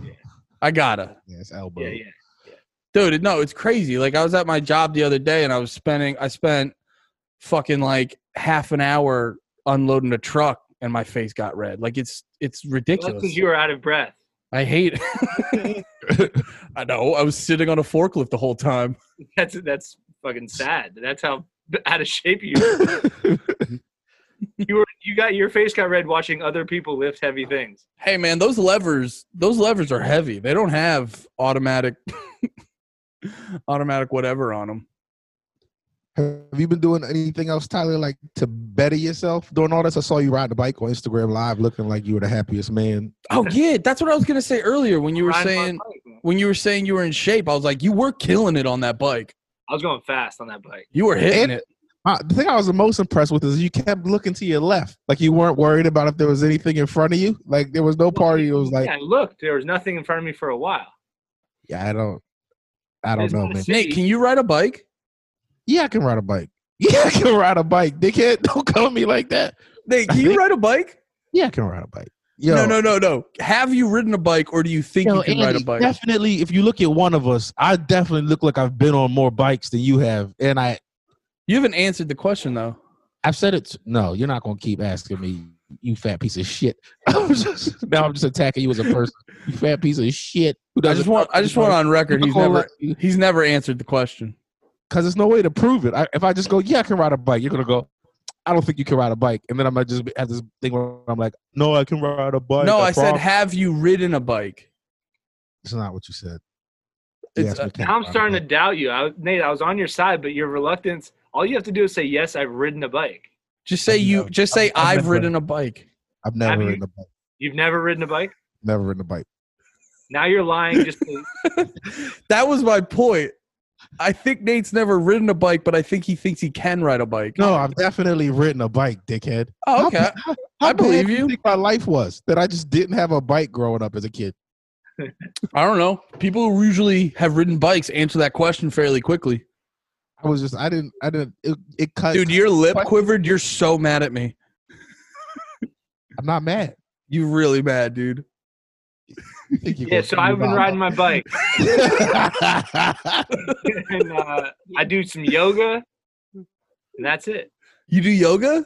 Yeah. I gotta. Yeah, it's elbow. Yeah, yeah. Dude, no, it's crazy. Like I was at my job the other day and I was spending I spent fucking like half an hour unloading a truck and my face got red. Like it's it's ridiculous. because you were out of breath. I hate it. I know. I was sitting on a forklift the whole time. That's that's fucking sad. That's how out of shape you were. you were. You got your face got red watching other people lift heavy things. Hey man, those levers, those levers are heavy. They don't have automatic automatic whatever on them. Have you been doing anything else, Tyler, like to better yourself doing all this? I saw you riding the bike on Instagram Live, looking like you were the happiest man. Oh yeah, that's what I was gonna say earlier when you were Riding saying bike, when you were saying you were in shape. I was like, you were killing it on that bike. I was going fast on that bike. You were hitting And- it. Uh, the thing I was the most impressed with is you kept looking to your left, like you weren't worried about if there was anything in front of you. Like there was no party. It was like, yeah, I looked. There was nothing in front of me for a while. yeah, I don't, I don't There's know, man. Nate, can you ride a bike? Yeah, I can ride a bike. Yeah, I can ride a bike. Dickhead, don't call me like that. Nate, can you ride a bike? Yeah, I can ride a bike. Yo, no, no, no, no. Have you ridden a bike, or do you think yo, you can ride a bike? Definitely, if you look at one of us, I definitely look like I've been on more bikes than you have, and I, You haven't answered the question though. I've said it. No, you're not gonna keep asking me, you fat piece of shit. I'm just, now I'm just attacking you as a person. You fat piece of shit. Who I just want I just want on record he's never because he's never answered the question. Cause there's no way to prove it. I, if I just go, yeah, I can ride a bike, you're gonna go. I don't think you can ride a bike, and then I might just have this thing where I'm like, no, I can ride a bike. no, I said, have you ridden a bike? it's not what you said. It's, Yes, uh, Now I'm starting to doubt you. I, Nate, I was on your side, but your reluctance. All you have to do is say yes. I've ridden a bike. Just say I've you never- just say I've- I've I've never- ridden a bike. I've never Have you- ridden a bike. You've never ridden a bike. Never ridden a bike. Now you're lying. Just to, that was my point. I think Nate's never ridden a bike, but I think he thinks he can ride a bike. No, I've definitely ridden a bike, dickhead. Oh, okay. ba- How, I believe you. Think my life was that I just didn't have a bike growing up as a kid. I don't know. People who usually have ridden bikes answer that question fairly quickly. I was just I didn't I didn't it, it cut. Dude, your lip What? quivered. You're so mad at me. I'm not mad. You really mad, dude. You think you're yeah. So I've been riding my bike, and uh, I do some yoga, and that's it, You do yoga?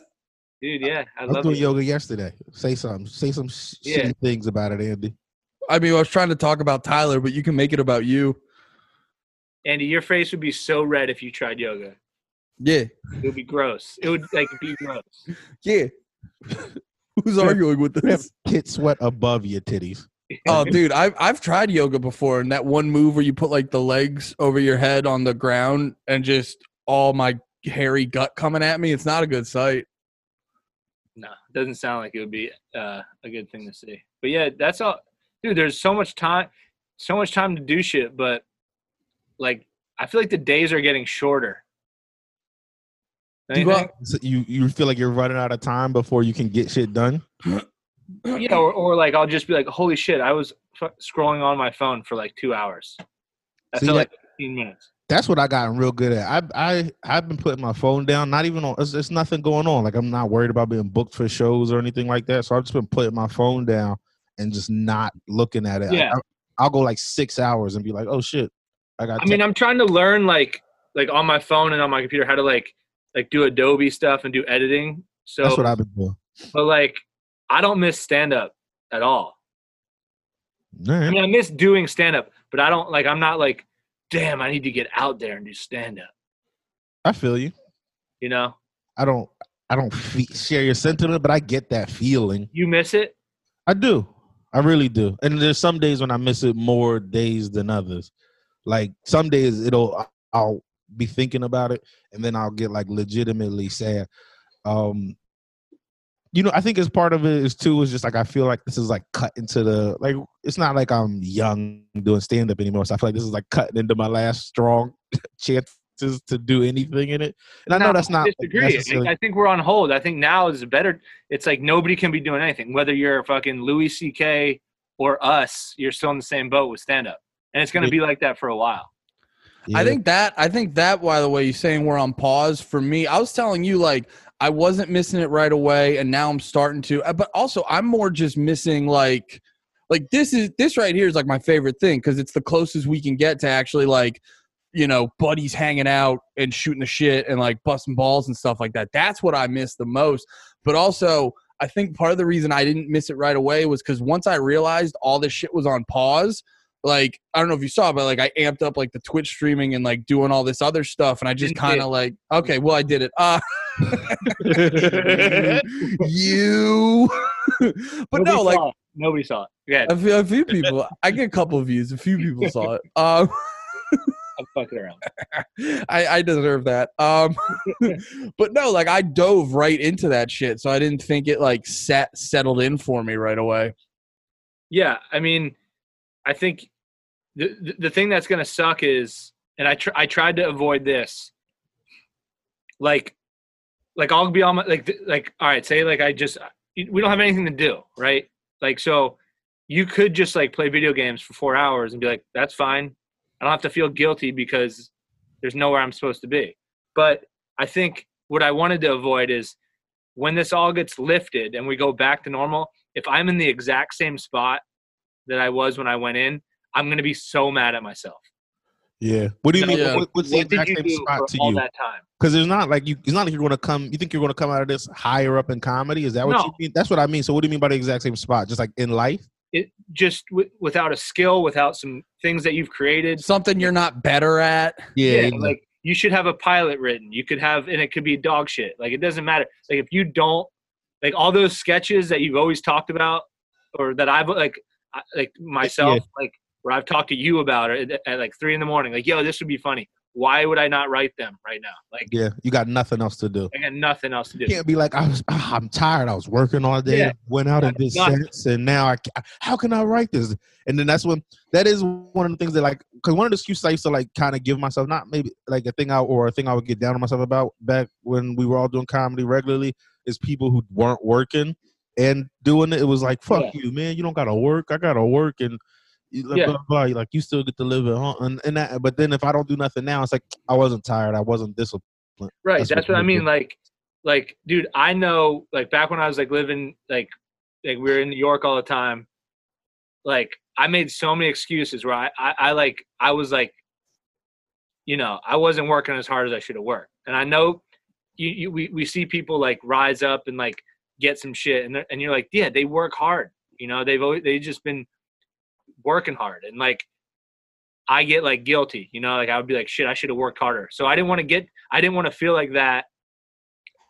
dude. Yeah, I I was love doing it. yoga yesterday. Say something. Say some sh- Yeah. shitty things about it, Andy. I mean, I was trying to talk about Tyler, but you can make it about you. Andy, your face would be so red if you tried yoga. Yeah. It would be gross. It would like be gross. Yeah. Who's arguing with this? pit sweat above your titties. Oh, dude, I've I've tried yoga before, and that one move where you put like the legs over your head on the ground and just all my hairy gut coming at me. It's not a good sight. No, doesn't sound like it would be uh, a good thing to see. But yeah, that's all, dude. There's so much time, so much time to do shit. But like, I feel like the days are getting shorter. You you go? So you you feel like you're running out of time before you can get shit done. yeah, or, or like I'll just be like, holy shit, I was f- scrolling on my phone for like two hours. I See, felt that- like 15 minutes. That's what I gotten real good at. I I I've been putting my phone down. Not even on. It's, it's nothing going on. Like I'm not worried about being booked for shows or anything like that. So I've just been putting my phone down and just not looking at it. Yeah. I, will go like six hours and be like, oh shit, I got. I mean, I'm trying to learn like like on my phone and on my computer how to like like do Adobe stuff and do editing. So that's what I've been doing. but like I don't miss stand up at all. All I mean, I miss doing stand up, but I don't like. I'm not like, damn, I need to get out there and do stand up. I feel you. You know, I don't. I don't fe- share your sentiment, but I get that feeling. you miss it. I do. I really do. And there's some days when I miss it more days than others. Like some days it'll I'll be thinking about it and then I'll get like legitimately sad. Um you know, I think as part of it is too is just like I feel like this is like cut into the like it's not like I'm young doing stand up anymore. So I feel like this is like cutting into my last strong chances to do anything in it. And I know that's not disagree. I, I think we're on hold. I think now is better. It's like nobody can be doing anything. Whether you're fucking Louis C.K. or us, you're still in the same boat with stand up, and it's gonna be like that for a while. I think that I think that by the way you saying we're on pause for me. I was telling you like I wasn't missing it right away and now I'm starting to uh, but also I'm more just missing like like this is this right here is like my favorite thing cuz it's the closest we can get to actually like you know, buddies hanging out and shooting the shit and like busting balls and stuff like that. That's what I miss the most. But also, I think part of the reason I didn't miss it right away was because once I realized all this shit was on pause, like I don't know if you saw, but like I amped up like the Twitch streaming and like doing all this other stuff, and I just kind of like, okay, well I did it. Uh, you, but Nobody no, like it. nobody saw it. Yeah, a few, a few people. I get a couple of views. A few people saw it. Um, I'm fucking around. I, I deserve that. Um, but no, like I dove right into that shit, so I didn't think it like set settled in for me right away. Yeah, I mean, I think the the, thing that's gonna suck is, and I tr- I tried to avoid this. Like, like I'll be on my like like all right, say like I just we don't have anything to do, right? Like so, you could just like play video games for four hours and be like, that's fine. I don't have to feel guilty because there's nowhere I'm supposed to be. But I think what I wanted to avoid is when this all gets lifted and we go back to normal, if I'm in the exact same spot that I was when I went in, I'm gonna be so mad at myself. Yeah. What do you mean? Yeah. What, what's the what did exact you same do spot to all you? that time? Because it's not like you. It's not like you're going to come. You think you're going to come out of this higher up in comedy? Is that what No. you mean? That's what I mean. So what do you mean by the exact same spot? Just like in life? It just w- without a skill, without some things that you've created. Something you're not better at. Yeah. yeah, like you should have a pilot written. You could have, and it could be dog shit. Like it doesn't matter. Like if you don't, like all those sketches that you've always talked about, or that I've like, I- like myself, like where I've talked to you about it at, at like three in the morning. Like, yo, this would be funny. Why would I not write them right now? Like, yeah. You got nothing else to do. I got nothing else to do. You can't be like I was. ah, I'm tired. I was working all day. Yeah. Went out and did nothing. sets, and now I. How can I write this? And then that's when that is one of the things that like because one of the excuses I used to like kind of give myself not maybe like a thing I or a thing I would get down on myself about back when we were all doing comedy regularly is people who weren't working and doing it. It was like fuck Yeah. you, man. You don't gotta work. I gotta work and. Yeah. blah, blah. Like you still get to live at home, and, and that, but then if I don't do nothing now, it's like I wasn't tired, I wasn't disciplined. Right. That's That's, what what I mean. Like, like, dude, I know. Like back when I was like living, like, like we were in New York all the time. Like, I made so many excuses where I, I, I like, I was like, you know, I wasn't working as hard as I should have worked. And I know, you, you we we see people like rise up and like get some shit, and and you're like, yeah, they work hard. You know, they've always they just been working hard, and like. I get like guilty, you know, like I would be like, shit, I should have worked harder. So I didn't want to get, I didn't want to feel like that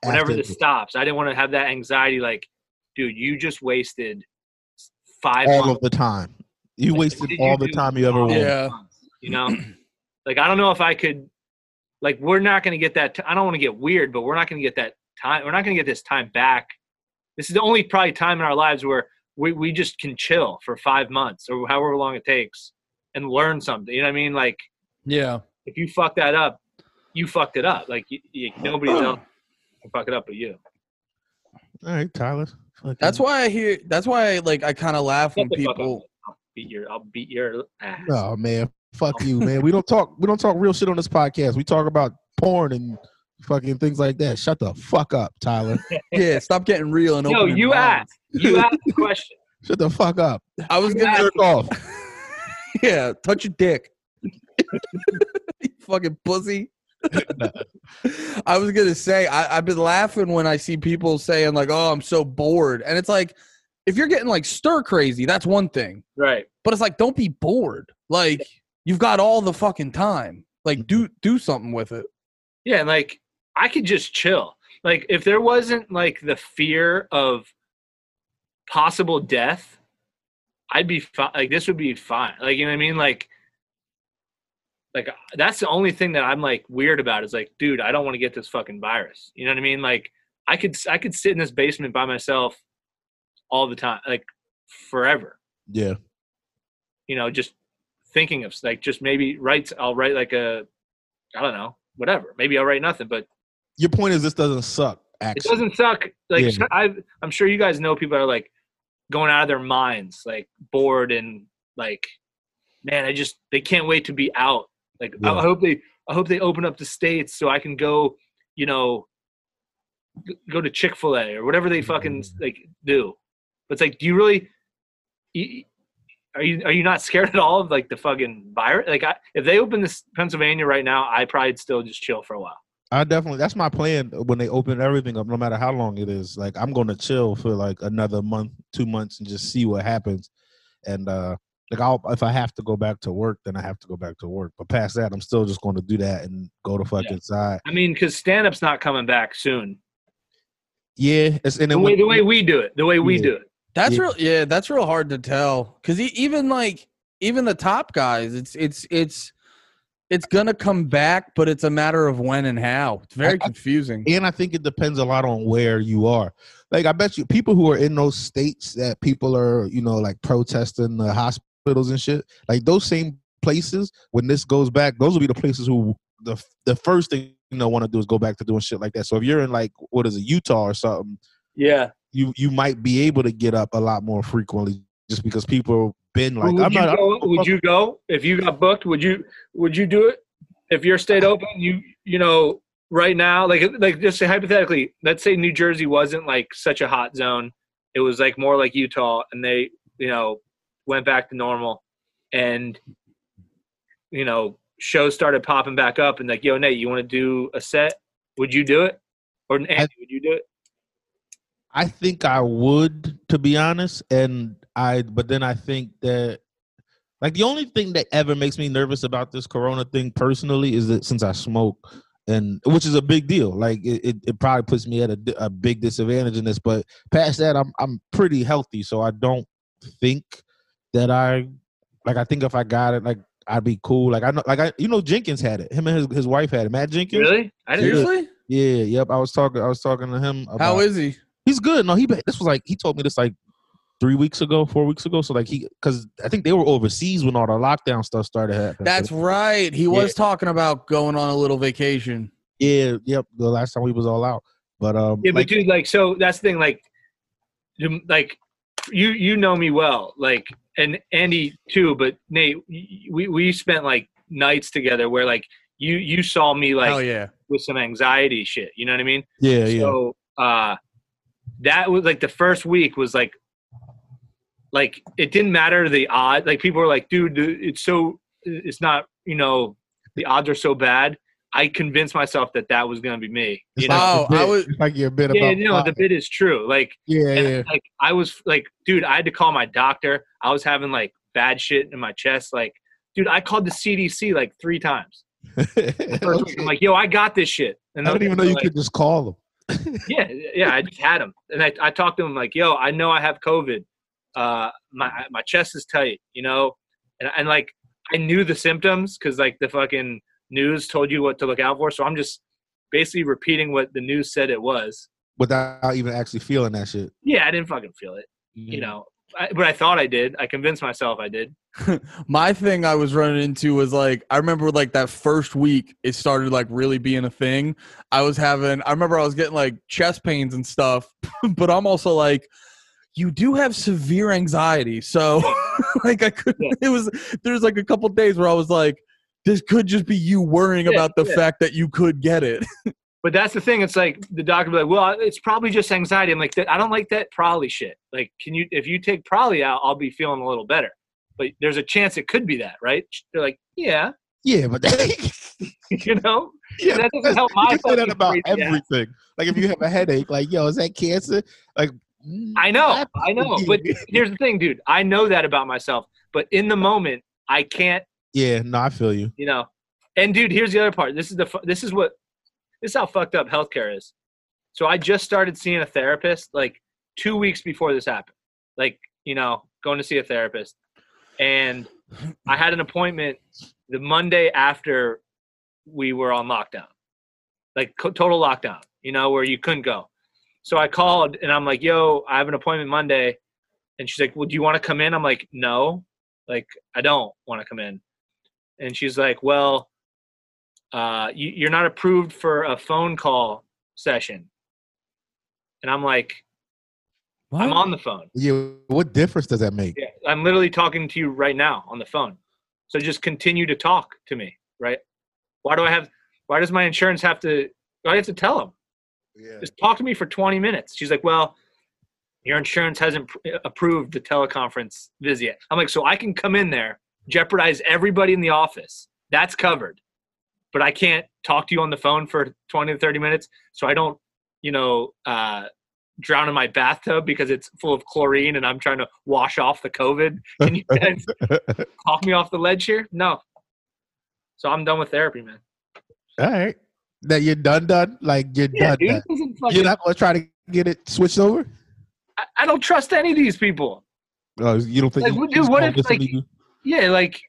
whenever After- this stops. I didn't want to have that anxiety, like, dude, you just wasted five all months. of the time. You Like, wasted all you the time you ever all wanted. Yeah. months, You know, like I don't know if I could, like, we're not going to get that. T- I don't want to get weird, but we're not going to get that time. We're not going to get this time back. This is the only probably time in our lives where we, we just can chill for five months or however long it takes and learn something. You know what I mean? Like, Yeah. if you fuck that up, you fucked it up. Like, you, you, nobody else can fuck it up but you. All right, Tyler. Fucking- That's why I hear. That's why I like. I kind of laugh when Shut the people. I'll beat your, I'll beat your ass. Oh man, fuck you, man. We don't talk. We don't talk real shit on this podcast. We talk about porn and fucking things like that. Shut the fuck up, Tyler. Yeah. Stop getting real and No, open. you asked. You asked the question. Shut the fuck up. I was gonna. Jerk off. Yeah. Touch your dick. you fucking pussy. I was gonna say I, I've been laughing when I see people saying like, "Oh, I'm so bored," and it's like, if you're getting like stir crazy, that's one thing. Right. But it's like, don't be bored. Like you've got all the fucking time. Like do do something with it. Yeah, and like I could just chill. Like if there wasn't like the fear of possible death, I'd be fine. Like this would be fine. Like you know what I mean? Like like that's the only thing that I'm like weird about is like, dude, I don't want to get this fucking virus. You know what I mean? Like I could I could sit in this basement by myself all the time, like forever. Yeah. You know, just thinking of like just maybe write. I'll write like a, I don't know, whatever. Maybe I'll write nothing, but Your point is this doesn't suck. it doesn't suck. Like Yeah. I, I'm sure you guys know people are like going out of their minds, like bored and like, man, I just they can't wait to be out. Like I- Yeah. I hope they, I hope they open up the states so I can go, you know, go to Chick Fil A or whatever they fucking Mm-hmm. like do. But it's like, do you really? You, are you are you not scared at all of like the fucking virus? Like, I, if they open this Pennsylvania right now, I probably still just chill for a while. I definitely that's my plan when they open everything up, no matter how long it is. Like I'm gonna chill for like another month, two months, and just see what happens. And uh like I'll if I have to go back to work, then I have to go back to work. But past that, I'm still just gonna do that and go to fuck Yeah. inside. I mean, because stand up's not coming back soon. Yeah, it's and The way, when- the way we do it, the way we Yeah. do it. That's Yeah. real. Yeah, that's real hard to tell because even like even the top guys, it's it's it's it's gonna come back, but it's a matter of when and how. It's very I- I- confusing. and I think it depends a lot on where you are. Like I bet you people who are in those states that people are, you know, like protesting the hospitals and shit, like those same places when this goes back, those will be the places who the the first thing you know want to do is go back to doing shit like that. So if you're in like what is it, Utah or something, Yeah. you you might be able to get up a lot more frequently just because people been like would I'm you not go? Would you go if you got booked? Would you would you do it if your state open? You you know right now, like like just say hypothetically, let's say New Jersey wasn't like such a hot zone. It was like more like Utah, and they you know went back to normal, and you know shows started popping back up, and like yo Nate, you want to do a set? Would you do it? Or Andy, would you do it? I think I would, to be honest, and I. But then I think that, like, the only thing that ever makes me nervous about this Corona thing personally is that since I smoke, and which is a big deal. Like, it, it, it probably puts me at a, a big disadvantage in this. But past that, I'm I'm pretty healthy, so I don't think that I, like, I think if I got it, like, I'd be cool. Like I know, like I, you know, Jenkins had it. Him and his, his wife had it. Matt Jenkins. Really? I didn't. Seriously? Yeah. Yep. I was talking. I was talking to him. About, How is he? He's good. No, he this was like he told me this like three weeks ago, four weeks ago. So like he because I think they were overseas when all the lockdown stuff started happening. That's right. He was talking about going on a little vacation. yeah, yep. The last time we was all out, but um, Yeah, but like, dude, like, so that's the thing. Like, you- like you you know me well, like, and Andy too. But Nate, we we spent like nights together where like you you saw me like Hell yeah. with some anxiety shit. You know what I mean? yeah, yeah, So uh, that was like the first week was like, like it didn't matter the odds. Like people were like, dude, it's so it's not you know the odds are so bad. I convinced myself that that was gonna be me. It's You like know? Oh, I bit. was- It's like your bit yeah, about no, the bit is true. Like, yeah, and, yeah. like I was like, dude, I had to call my doctor. I was having like bad shit in my chest. Like, dude, I called the CDC like three times. First week, I'm like, yo, I got this shit. And I didn't even know they're you like, could just call them. yeah, yeah, I just had them, and I, I talked to them like, "Yo, I know I have COVID. Uh, my my chest is tight, you know, and and like I knew the symptoms because like the fucking news told you what to look out for. So I'm just basically repeating what the news said it was. without even actually feeling that shit. Yeah, I didn't fucking feel it, Mm. you know, I, but I thought I did. I convinced myself I did. My thing I was running into was like I remember like that first week it started like really being a thing. I was having I remember I was getting like chest pains and stuff, but I'm also like you do have severe anxiety. So like I couldn't Yeah. it was there's like a couple days where I was like this could just be you worrying Yeah, about the yeah. fact that you could get it. But that's the thing. It's like the doctor be like, "Well, it's probably just anxiety." I'm like, "I don't like that probably shit." Like, can you if you take probably out, I'll be feeling a little better. But there's a chance it could be that, right? They're like, "Yeah, Yeah, but you know." yeah, that doesn't help my you can say that about crazy ass. everything. Like if you have a headache, like yo, is that cancer? Like Mm-hmm. I know, I know. But here's the thing, dude. I know that about myself. But in the moment, I can't. yeah, no, I feel you. You know. And dude, here's the other part. This is the. This is what. This is how fucked up healthcare is. So I just started seeing a therapist like two weeks before this happened. Like you know, going to see a therapist, and I had an appointment the Monday after we were on lockdown, like total lockdown. You know, where you couldn't go. So I called and I'm like, "Yo, I have an appointment Monday," and she's like, "Well, do you want to come in?" I'm like, "No, like I don't want to come in." And she's like, "Well, uh, you, you're not approved for a phone call session." And I'm like, "I'm on the phone. Yeah, what difference does that make? Yeah, I'm literally talking to you right now on the phone. So just continue to talk to me, right? Why do I have? Why does my insurance have to? Why do I have to tell them? Yeah. Just talk to me for 20 minutes. She's like, well, Your insurance hasn't pr- approved the teleconference visit yet. I'm like, so I can come in there, jeopardize everybody in the office. That's covered. But I can't talk to you on the phone for 20 to 30 minutes. So I don't, you know, uh, drown in my bathtub because it's full of chlorine and I'm trying to wash off the COVID. Can you guys talk me off the ledge here? No. So I'm done with therapy, man. All right. That you're done, done. Like you're Yeah, done. dude. done. fucking- You're not gonna try to get it switched over. I, I don't trust any of these people. Oh, you don't think? Like, you- dude, what if, like? Yeah, like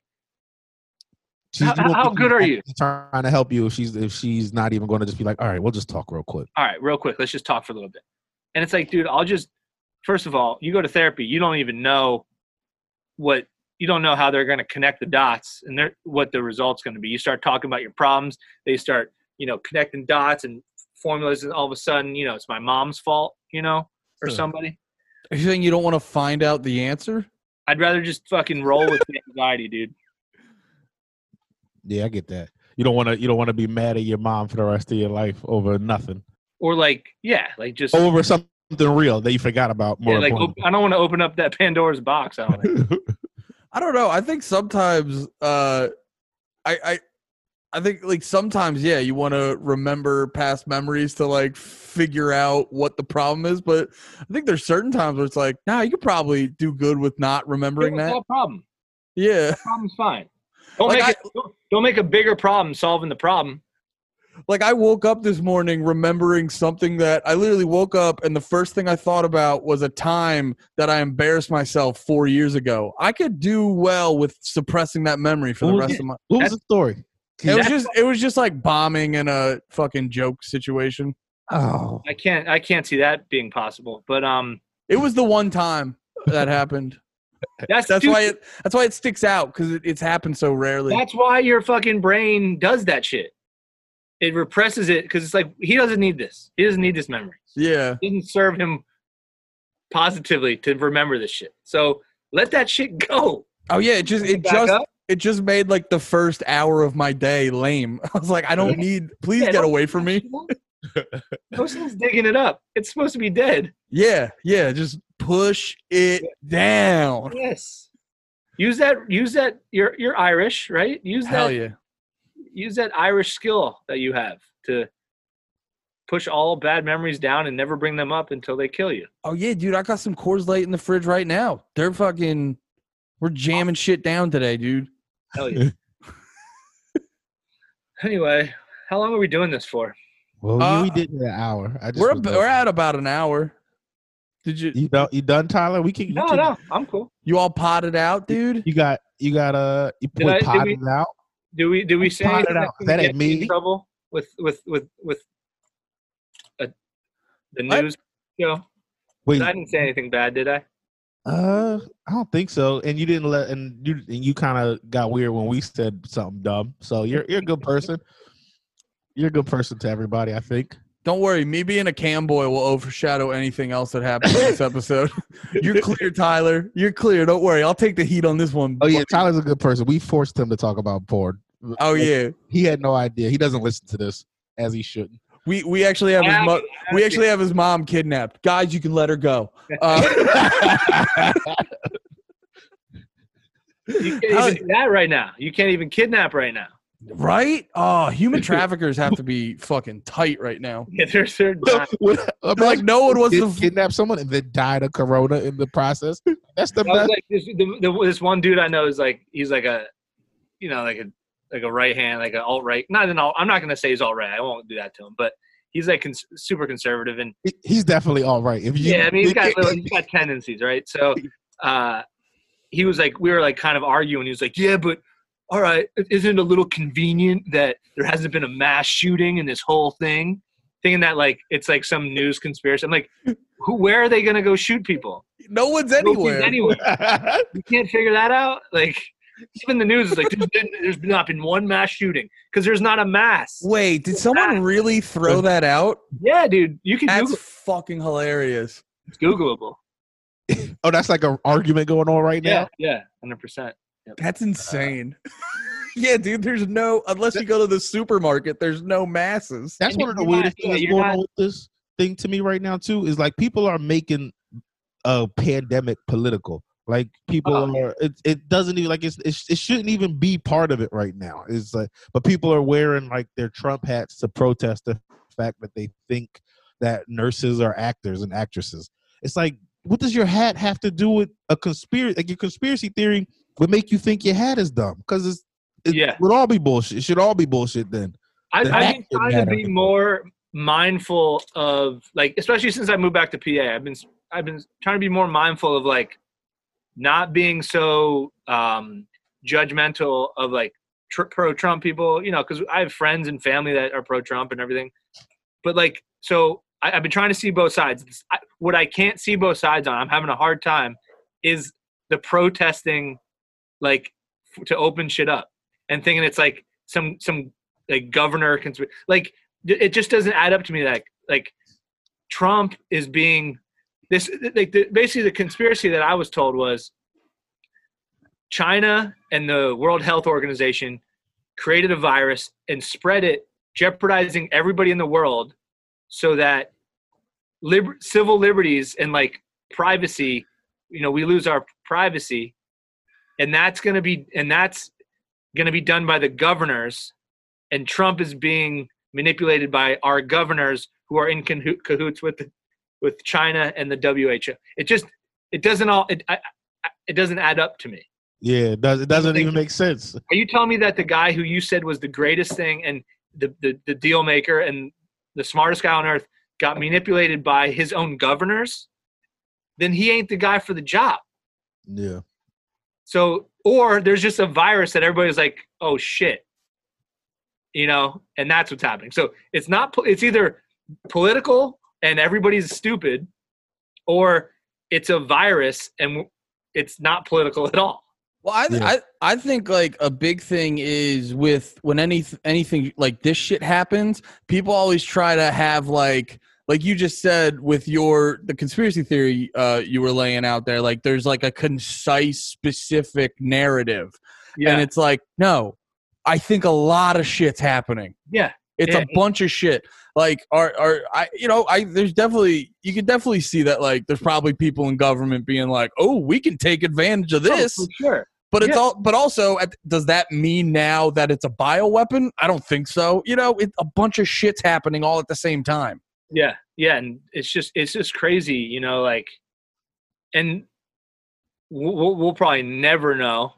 She's- how- how good are you? Trying to help you. If she's if she's not even going to just be like, all right, we'll just talk real quick. all right, real quick, let's just talk for a little bit. And it's like, dude, I'll just first of all, you go to therapy, you don't even know what you don't know how they're going to connect the dots and they're, what the result's going to be. You start talking about your problems, they start, you know, connecting dots and formulas, and all of a sudden, you know, it's my mom's fault, you know, or somebody. Are you saying you don't want to find out the answer? I'd rather just fucking roll with the anxiety, dude. Yeah, I get that. You don't want to. You don't want to be mad at your mom for the rest of your life over nothing, Or like, yeah, like just over something real that you forgot about. More yeah, like op- I don't want to open up that Pandora's box. I don't. I don't know. I think sometimes uh I I I think like sometimes yeah, you want to remember past memories to like figure out what the problem is, but I think there's certain times where it's like, nah, you could probably do good with not remembering that. that problem? Yeah. Problem's fine. Don't Like make I- it. don't- Don't make a bigger problem solving the problem. Like I woke up this morning remembering something that I literally woke up and the first thing I thought about was a time that I embarrassed myself 4 years ago. I could do well with suppressing that memory for the rest yeah. of my life. what was the story? It was just it was just like bombing in a fucking joke situation. Oh, I can't. I can't see that being possible. But um, It was the one time that happened. that's That's dude, why it that's why it sticks out because it, it's happened so rarely. That's why your fucking brain does that shit. It represses it because it's like he doesn't need this. He doesn't need this memory. Yeah. It doesn't serve him positively to remember this shit. So let that shit go. Oh yeah, it just it Back just up. It just made like the first hour of my day lame. I was like, I don't need please Yeah, get away from me. No sense digging it up. It's supposed to be dead. Yeah, yeah, just push it down. Yes. Use that. Use that. You're you're Irish, right? Use that. Hell that. yeah. Use that Irish skill that you have to push all bad memories down and never bring them up until they kill you. Oh yeah, dude, I got some Coors Light in the fridge right now. They're fucking we're jamming shit down today, dude. Hell yeah. anyway, how long are we doing this for? well, Uh, we did an hour. I just We're ab- we're at about an hour. Did you You done? You done, Tyler? We can. you No, can- no, I'm cool. you all potted out, dude? You got. You got. Uh. You Did I- did potted we- out. Do we do we say Pot it anything out. that, That ain't me in trouble with with with with uh, the What? news? Yo, Wait. I didn't say anything bad, did I? Uh, I don't think so. And you didn't let. And you. And you kind of got weird when we said something dumb. So you're. You're a good person. You're a good person to everybody. I think. Don't worry, me being a cam boy will overshadow anything else that happens in this episode. You're clear, Tyler. You're clear. Don't worry. I'll take the heat on this one. Oh yeah, Tyler's a good person. We forced him to talk about porn. Oh yeah. He had no idea. He doesn't listen to this as he shouldn't. We we actually have his mo- we actually have his mom kidnapped. Guys, you can let her go. Uh, You can't even do that right now. You can't even kidnap right now. right? Oh, human traffickers have to be fucking tight right now. Yeah, they're, they're not. Like no one wants Did to. kidnap someone and then died of corona in the process. That's the I was best. like this, the, the, this one dude I know is like he's like a, you know, like a like a right hand, like an alt right. Not an alt. I'm not gonna say he's alt right. I won't do that to him. But he's like cons- super conservative and He's definitely all right. If you, yeah, I mean he's got little, he's got tendencies, right? So, uh, he was like we were like kind of arguing. He was like, yeah, but all right, isn't it a little convenient that there hasn't been a mass shooting in this whole thing? Thinking that like it's like some news conspiracy. I'm like, who? Where are they gonna go shoot people? No one's Nobody's anywhere. Anywhere. You can't figure that out. Like even the news is like, there's, been, there's not been one mass shooting because there's not a mass. Wait, did someone really throw that out? Yeah, dude, you can That's Google. fucking hilarious. It's Googleable. oh, that's like an argument going on right Yeah, now. yeah, hundred percent. That's uh, insane. yeah, dude. There's no unless you go to the supermarket. There's no masses. That's And one of the weirdest things going not- on with this thing to me right now too. Is like people are making a pandemic political. Like people Oh. are, it, it doesn't even like it's, it's it shouldn't even be part of it right now. It's like, but people are wearing like their Trump hats to protest the fact that they think that nurses are actors and actresses. It's like, what does your hat have to do with a conspiracy? Like your conspiracy theory would make you think your hat is dumb because it's it Yeah. would all be bullshit. It should all be bullshit then. I, The I've been trying to be more mindful of like, especially since I moved back to PA. I've been I've been trying to be more mindful of like not being so um, judgmental of like tr- pro Trump people. You know, because I have friends and family that are pro Trump and everything. But like, so I, I've been trying to see both sides. I, what I can't see both sides on, I'm having a hard time, is the protesting, like f- to open shit up and thinking it's like some some like governor consp- like it just doesn't add up to me like like Trump is being this like the, basically the conspiracy that I was told was China and the World Health Organization created a virus and spread it jeopardizing everybody in the world so that liber- civil liberties and like privacy you know we lose our privacy. And that's going to be and that's going to be done by the governors. And Trump is being manipulated by our governors who are in cahoots with the, with China and the WHO. It just it doesn't all it I, it doesn't add up to me. Yeah, it, does, it doesn't even make sense. Are you telling me that the guy who you said was the greatest thing and the the, the deal maker and the smartest guy on earth got manipulated by his own governors? Then he ain't the guy for the job. Yeah. So, or there's just a virus that everybody's like, oh shit, you know, and that's what's happening. So it's not, it's either political and everybody's stupid, or it's a virus and it's not political at all. Well, I, Yeah. I I think like a big thing is with when any anything like this shit happens, people always try to have like like you just said with your the conspiracy theory uh, you were laying out there. Like there's like a concise, specific narrative, and it's like no, I think a lot of shit's happening. yeah, It's Yeah. a bunch of shit. Like, are are I? You know, I there's definitely you can definitely see that. Like, there's probably people in government being like, "Oh, we can take advantage of oh, this." Oh, sure. But it's Yeah. all. But also, does that mean now that it's a bioweapon? I don't think so. You know, it, a bunch of shit's happening all at the same time. Yeah, yeah, and it's just it's just crazy, you know, like, and we'll- we'll probably never know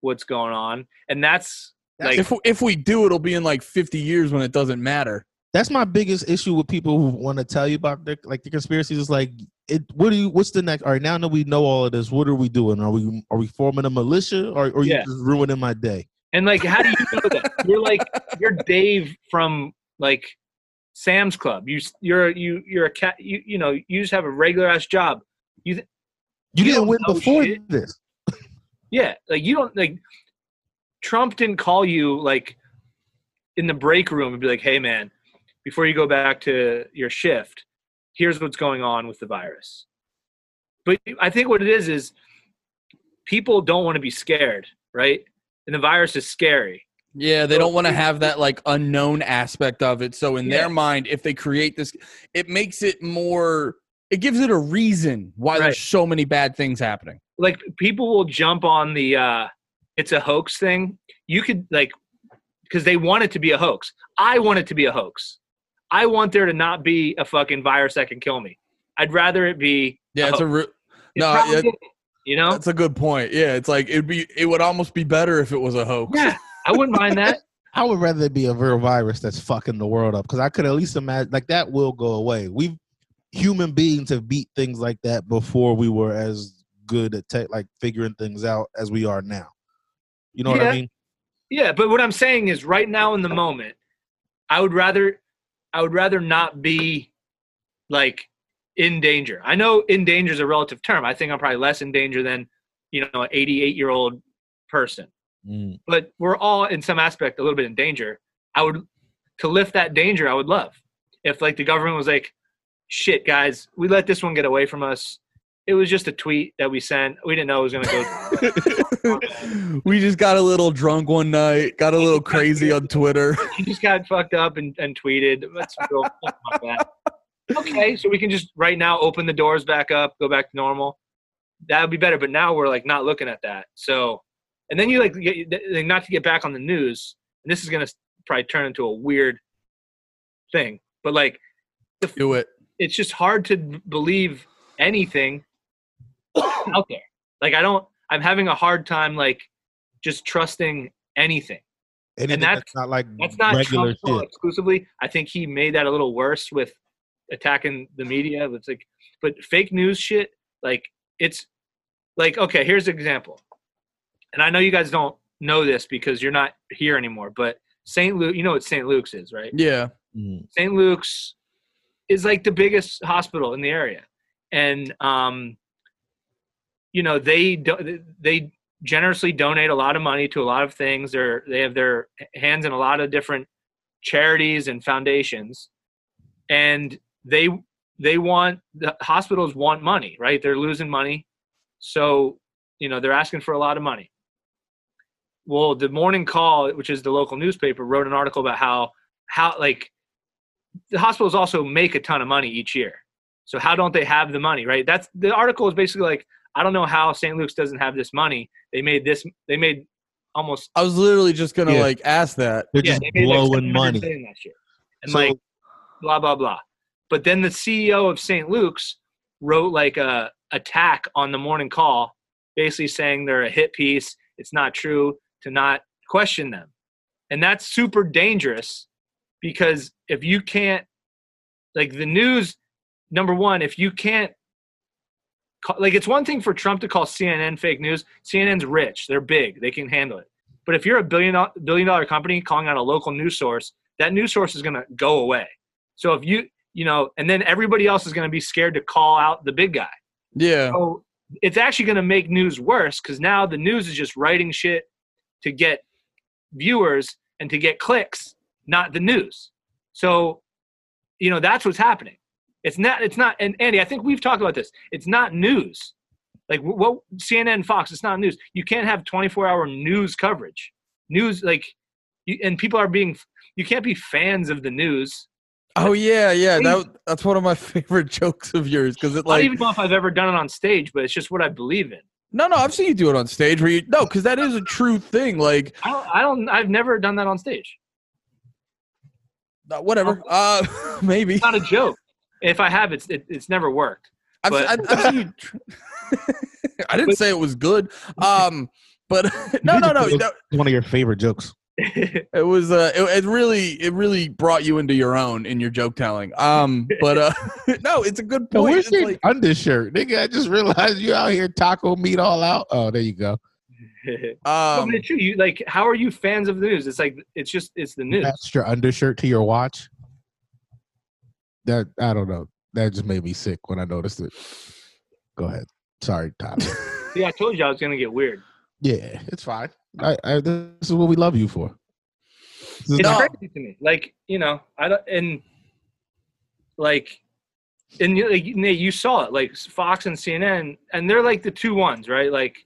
what's going on, and that's like if if we do, it'll be in like 50 years when it doesn't matter. That's my biggest issue with people who want to tell you about their like the conspiracies. Is like, it. What do you? What's the next? All right, now that we know all of this, what are we doing? Are we are we forming a militia, or, or Yeah. you just ruining my day? And like, how do you know that? You're like, you're Dave from like Sam's Club. You you're you you're a cat. You you know you just have a regular ass job. You th- You, You didn't win before shit. this. yeah, like you don't like. Trump didn't call you like in the break room and be like, "Hey man, before you go back to your shift, here's what's going on with the virus." But I think what it is is people don't want to be scared, right? And the virus is scary. Yeah, they don't want to have that like unknown aspect of it. So in Yeah. their mind, if they create this, it makes it more. It gives it a reason why Right. there's so many bad things happening. like people will jump on the uh it's a hoax thing you could like because they want it to be a hoax i want it to be a hoax i want there to not be a fucking virus that can kill me i'd rather it be Yeah, a it's a. Re- It no, probably yeah, isn't, you know that's a good point. Yeah, it's like it'd be. It would almost be better if it was a hoax. yeah i wouldn't mind that I would rather it be a real virus that's fucking the world up because I could at least imagine like that will go away. We've human beings have beat things like that before we were as good at tech, like figuring things out as we are now. You know what I mean? yeah but what i'm saying is right now in the moment i would rather i would rather not be like in danger i know in danger is a relative term i think i'm probably less in danger than you know an 88 year old person Mm. but we're all in some aspect a little bit in danger. I would to lift that danger. I would love if like the government was like, "Shit, guys, we let this one get away from us. It was just a tweet that we sent. We didn't know it was going to go." we just got a little drunk one night, got a little crazy on Twitter. he just got fucked up and, and tweeted. That's real, fuck my bad. okay, so we can just right now open the doors back up, go back to normal. That would be better. But now we're like not looking at that. So, and then you like get, like, not to get back on the news. And this is gonna probably turn into a weird thing, but like Do it. it's just hard to believe anything out there. Like I don't. I'm having a hard time like just trusting anything. Anything that's- that's not like That's not regular Trump's fault shit. exclusively. I think he made that a little worse with attacking the media. It's like, but fake news shit, like it's like okay. Here's an example, and I know you guys don't know this because you're not here anymore. But St. Luke, you know what St. Luke's is, right? Yeah. Mm. St. Luke's is like the biggest hospital in the area, and um, you know they do, they generously donate a lot of money to a lot of things. They're they have their hands in a lot of different charities and foundations, and they they want the hospitals want money, right? They're losing money, so you know they're asking for a lot of money. Well, the Morning Call, which is the local newspaper, wrote an article about how how like the hospitals also make a ton of money each year. So how don't they have the money, right? That's the article is basically like I don't know how St. Luke's doesn't have this money. They made this they made almost I was literally just gonna Yeah. like ask that. They're yeah, just they made like blowing money. million last year. And So- like blah blah blah. But then the CEO of St. Luke's wrote like a attack on the morning call, basically saying they're a hit piece. It's not true to not question them. And that's super dangerous because if you can't like the news number one, if you can't ca- like it's one thing for Trump to call CNN fake news. CNN's rich, they're big, they can handle it. But if you're a billion billion dollar company calling out a local news source, that news source is going to go away. So if you you know, and then everybody else is going to be scared to call out the big guy. Yeah. So it's actually going to make news worse because now the news is just writing shit to get viewers and to get clicks, not the news. So, you know, that's what's happening. It's not. It's not. And Andy, I think we've talked about this. It's not news. Like what CNN, Fox. It's not news. You can't have 24-hour news coverage. News like, you, and people are being. You can't be fans of the news. Oh yeah, yeah. That that's one of my favorite jokes of yours because it like. I don't even know if I've ever done it on stage, but it's just what I believe in. no no I've seen you do it on stage where you no because that is a true thing like I don't. I don't. I've never done that on stage. uh, whatever uh maybe It's not a joke. If I have, it's it, it's never worked. I've, but- I've, I've seen you. tr- I didn't But- say it was good um but no no no, no one of your favorite jokes. it was uh it, it really it really brought you into your own in your joke telling um but uh no it's a good Yo, point where's It's your like, undershirt, nigga? I just realized you out here taco meat all out. Oh, there you go. No, um but it's true. You like, how are you fans of the news? It's like it's just it's the news. Matched your undershirt to your watch. That I don't know. That just made me sick when I noticed it. Go ahead. Sorry, Tyler. Yeah, I told you I was gonna get weird. yeah, it's fine. I, I, this is what we love you for. This It's No. crazy to me. Like you know, I don't and like and you, like, Nate, you saw it like Fox and CNN, and they're like the two ones, right? Like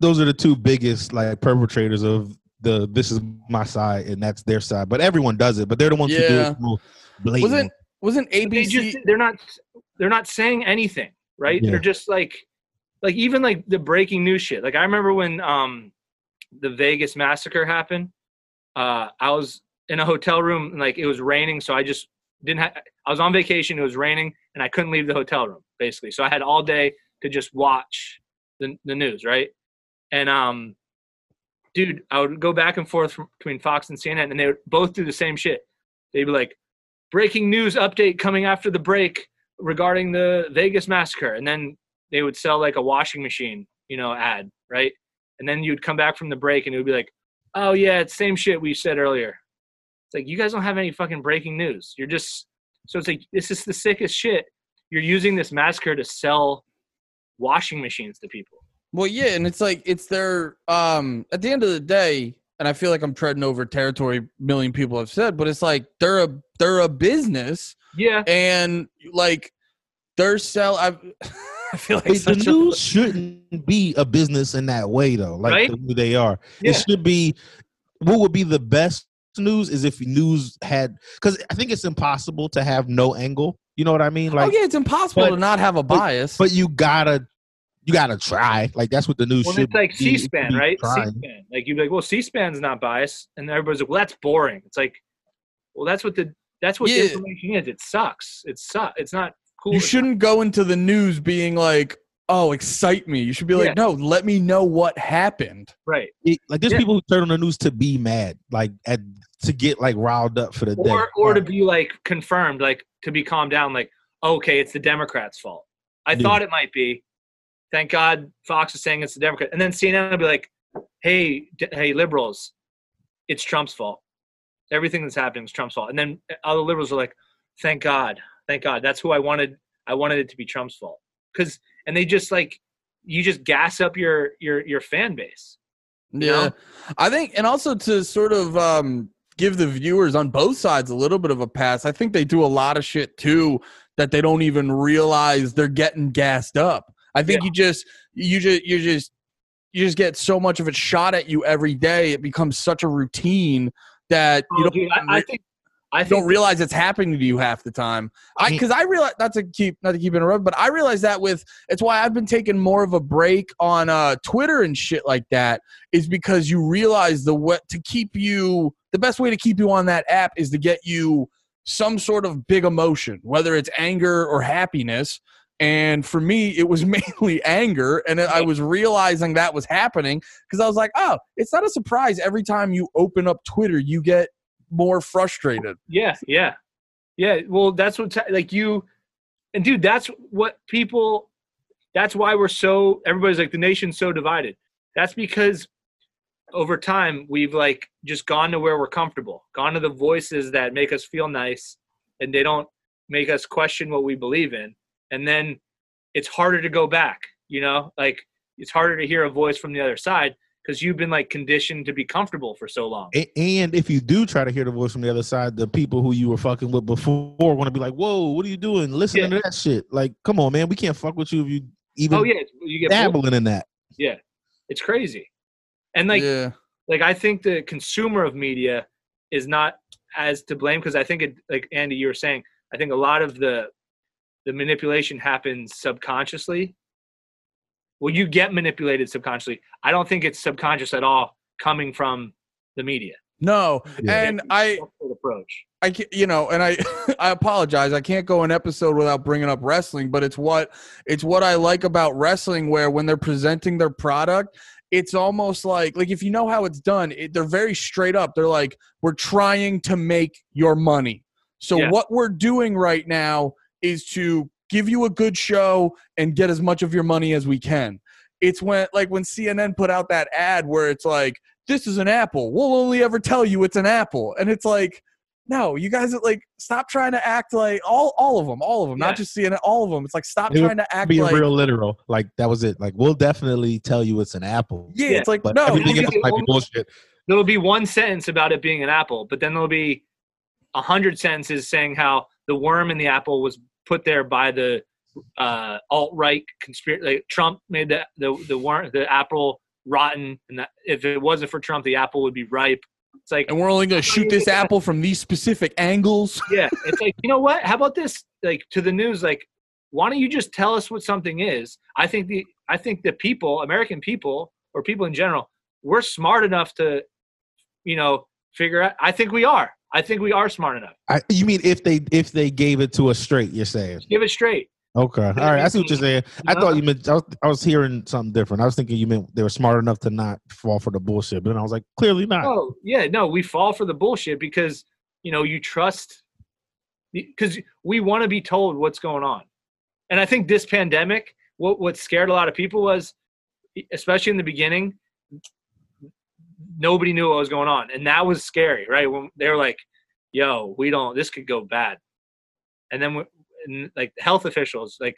those are the two biggest like perpetrators of the this is my side and that's their side. But everyone does it. But they're the ones who do it most blatant. wasn't wasn't but they ABC just they're not they're not saying anything, right? Yeah. They're just like like even like the breaking news shit. Like I remember when um the Vegas massacre happened. Uh I was in a hotel room and like it was raining, so I just didn't have I was on vacation, it was raining, and I couldn't leave the hotel room, basically. So I had all day to just watch the the news, right? And um dude, I would go back and forth from, between Fox and CNN, and they would both do the same shit. They'd be like, breaking news update coming after the break regarding the Vegas massacre. And then they would sell like a washing machine, you know, ad, right? And then you'd come back from the break and it would be like, oh, yeah, it's same shit we said earlier. It's like, you guys don't have any fucking breaking news. You're just, so it's like, this is the sickest shit. You're using this massacre to sell washing machines to people. Well, yeah, and it's like it's their um at the end of the day, and I feel like I'm treading over territory million people have said, but it's like they're a they're a business Yeah. and like they're sell I I feel like the such a- news shouldn't be a business in that way though. Like Right? the way they are. Yeah. It should be what would be the best news is if news had because I think it's impossible to have no angle. You know what I mean? Oh, like, oh yeah, it's impossible but- to not have a bias. but you gotta, you gotta try. Like that's what the news Well, should. it's like be. C-SPAN, be right? trying. C-SPAN. Like you'd be like, well, C-SPAN's not biased, and everybody's like, well, that's boring. It's like, well, that's what the that's what Yeah. the information is. It sucks. It sucks. It's not cool. you It's not- shouldn't go into the news being like, "Oh, excite me." You should be like, Yeah. "No, let me know what happened." right. It- like there's Yeah. people who turn on the news to be mad, like at to get like riled up for the day. Or or to be like confirmed, like to be calmed down, like okay, it's the Democrats' fault. I Yeah. thought it might be. Thank God Fox is saying it's the Democrat, and then CNN will be like, hey, d- hey, liberals, it's Trump's fault. Everything that's happening is Trump's fault. And then other liberals are like, thank God, thank God, that's who I wanted. I wanted it to be Trump's fault because, and they just like, you just gas up your your your fan base. Yeah, know? I think, and also to sort of um, give the viewers on both sides a little bit of a pass. I think they do a lot of shit too that they don't even realize they're getting gassed up. I think Yeah. you just you just you just you just get so much of it shot at you every day. It becomes such a routine that you Oh, don't dude, I, I think I you don't realize it's happening to you half the time. I because I realize not to keep not to keep interrupting, but I realize that with it's why I've been taking more of a break on uh, Twitter and shit like that is because you realize the what to keep you the best way to keep you on that app is to get you some sort of big emotion, whether it's anger or happiness. And for me, it was mainly anger, and I was realizing that was happening because I was like, "Oh, it's not a surprise. Every time you open up Twitter, you get more frustrated." Yeah, yeah, yeah. Well, that's what like you, and dude, that's what people. That's why we're so. Everybody's like the nation's so divided. That's because over time we've like just gone to where we're comfortable, gone to the voices that make us feel nice, and they don't make us question what we believe in, and then it's harder to go back. You know, like it's harder to hear a voice from the other side because you've been like conditioned to be comfortable for so long. And if you do try to hear the voice from the other side, the people who you were fucking with before want to be like, "Whoa, what are you doing? Listening Yeah. to that shit? Like, come on, man, we can't fuck with you if you even Oh yeah, you get bull- dabbling in that." Yeah, it's crazy, and like yeah. like I think the consumer of media is not as to blame because I think it like Andy you were saying I think a lot of the the manipulation happens subconsciously. Well, you get manipulated subconsciously. I don't think it's subconscious at all coming from the media. No, Yeah. and I, approach. I, ca- you know, and I, I apologize. I can't go an episode without bringing up wrestling, but it's what, it's what I like about wrestling, where when they're presenting their product, it's almost like, like if you know how it's done, it, they're very straight up. They're like, we're trying to make your money. So Yeah. what we're doing right now is to give you a good show and get as much of your money as we can. It's when, like, when CNN put out that ad where it's like, this is an apple. We'll only ever tell you it's an apple. And it's like, no, you guys are like, stop trying to act like all, all of them, all of them, Yeah. not just CNN, all of them. It's like, stop It trying to act be like, real literal, like that was it. Like, we'll definitely tell you it's an apple, yeah, Yeah, it's like, but no, everything you else might be bullshit. There'll be one sentence about it being an apple, but then there'll be a hundred sentences saying how the worm in the apple was put there by the uh, alt right conspiracy. Like Trump made the the the worm the apple rotten, and that if it wasn't for Trump, the apple would be ripe. It's like and we're only going to shoot this apple from these specific angles. yeah, it's like you know what? How about this? Like to the news, like why don't you just tell us what something is? I think the I think the people, American people, or people in general, we're smart enough to, you know, figure out. I think we are. I think we are smart enough. I, you mean if they if they gave it to us straight? You're saying Give it straight. okay. All right, I see what you're saying. I uh-huh. thought you meant I was, I was hearing something different. I was thinking you meant they were smart enough to not fall for the bullshit, but then I was like, clearly not. Oh yeah, no, we fall for the bullshit because you know you trust because we want to be told what's going on, and I think this pandemic, what what scared a lot of people was, especially in the beginning, nobody knew what was going on, and that was scary, right? When they were like, "Yo, we don't, this could go bad," and then and, like health officials, like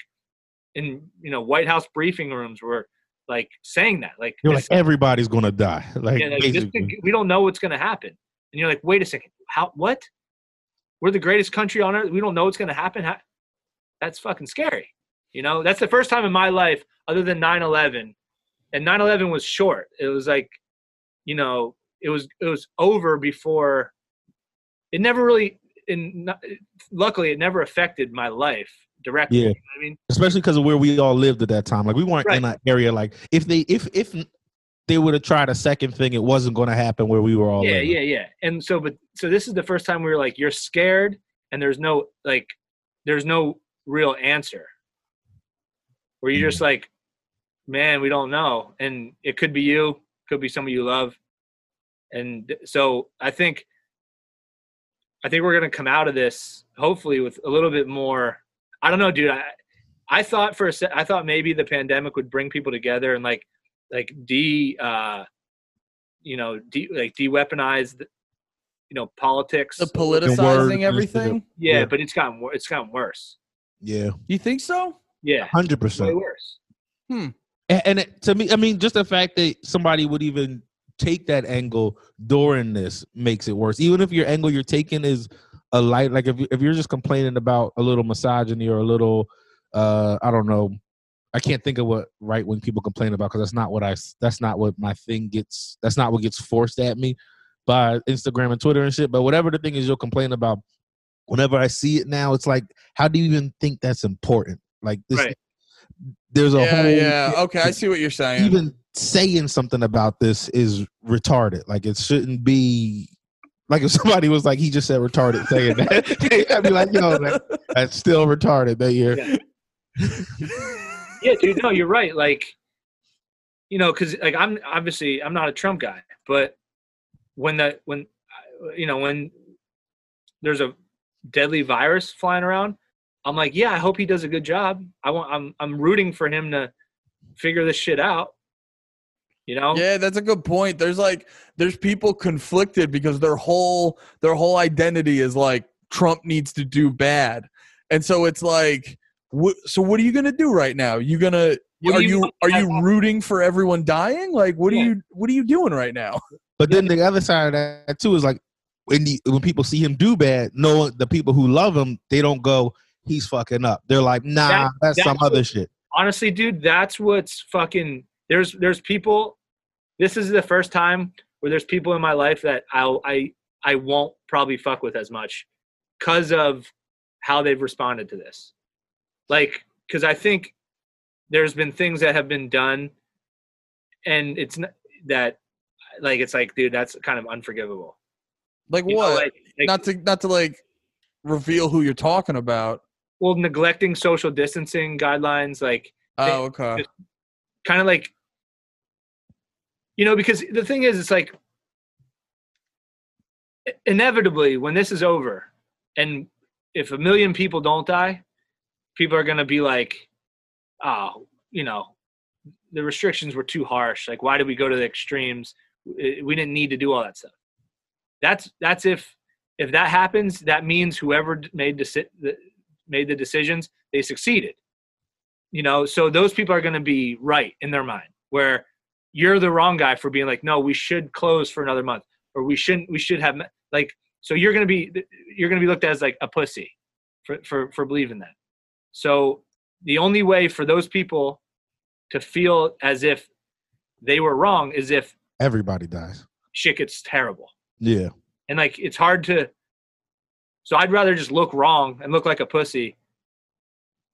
in you know White House briefing rooms, were like saying that, like You're like everybody's gonna die. Like, yeah, like, could- we don't know what's going to happen. And you're like, wait a second, how? What? We're the greatest country on earth. We don't know what's going to happen. How, that's fucking scary. You know, that's the first time in my life, other than 9/11, and 9/11 was short. It was like, you know, it was it was over before. It never really in luckily it never affected my life directly. Yeah. You know I mean, especially because of where we all lived at that time. Like we weren't in Right. an area like if they if if they would have tried a second thing, it wasn't going to happen where we were all. yeah, living. yeah, yeah. And so, but so this is the first time we were like, you're scared, and there's no like, there's no real answer. Where you're just mm. like, man, we don't know, and it could be you, could be somebody you love, and so I think, I think we're gonna come out of this hopefully with a little bit more. I don't know, dude. I I thought for a sec, I thought maybe the pandemic would bring people together and like like de uh you know de like de-weaponize you know politics The politicizing is everything. yeah, yeah. but it's gotten wor- it's gotten worse yeah, You think so? yeah hundred way percent. worse And, and it, to me, I mean, just the fact that somebody would even take that angle during this makes it worse. Even if your angle you're taking is a light, like if if you're just complaining about a little misogyny or a little, uh, I don't know, I can't think of what right wing people complain about because that's not what I that's not what my thing gets. That's not what gets forced at me by Instagram and Twitter and shit. But whatever the thing is you'll complain about, whenever I see it now, it's like, how do you even think that's important? Like this, Right. there's a yeah, whole yeah. Okay, I see what you're saying. even saying something about this is retarded. Like it shouldn't be. Like if somebody was like, he just said retarded saying that, I'd be like, yo, that, that's still retarded. That you're. Yeah. yeah dude no you're right like you know because like i'm obviously i'm not a trump guy but when the when you know when there's a deadly virus flying around i'm like yeah i hope he does a good job i want i'm i'm rooting for him to figure this shit out you know Yeah, that's a good point. There's like there's people conflicted because their whole their whole identity is like Trump needs to do bad, and so it's like, wh- so what are you gonna do right now? You gonna What are you you are you rooting for everyone dying? Like, what are you what are you doing right now? But then the other side of that too is like when the, when people see him do bad, no, the people who love him, they don't go, he's fucking up. They're like, nah, That- that's, some that's other shit. honestly dude that's what's fucking there's there's people this is the first time where there's people in my life that i'll i i won't probably fuck with as much because of how they've responded to this like because i think there's been things that have been done and it's not that like it's like dude that's kind of unforgivable Like You know, what? like- like- not to not to like reveal who you're talking about. well neglecting social distancing guidelines like Oh, okay. Kind of like you know because the thing is it's like inevitably when this is over and if a million people don't die people are going to be like oh you know the restrictions were too harsh. Like why did we go to the extremes? We we didn't need to do all that stuff. That's that's if if that happens that means whoever made the made the decisions they succeeded you know so those people are going to be right in their mind where you're the wrong guy for being like no we should close for another month or we shouldn't we should have like so you're going to be you're going to be looked at as like a pussy for for for believing that so the only way for those people to feel as if they were wrong is if Everybody dies. shit gets terrible Yeah. and like it's hard to so i'd rather just look wrong and look like a pussy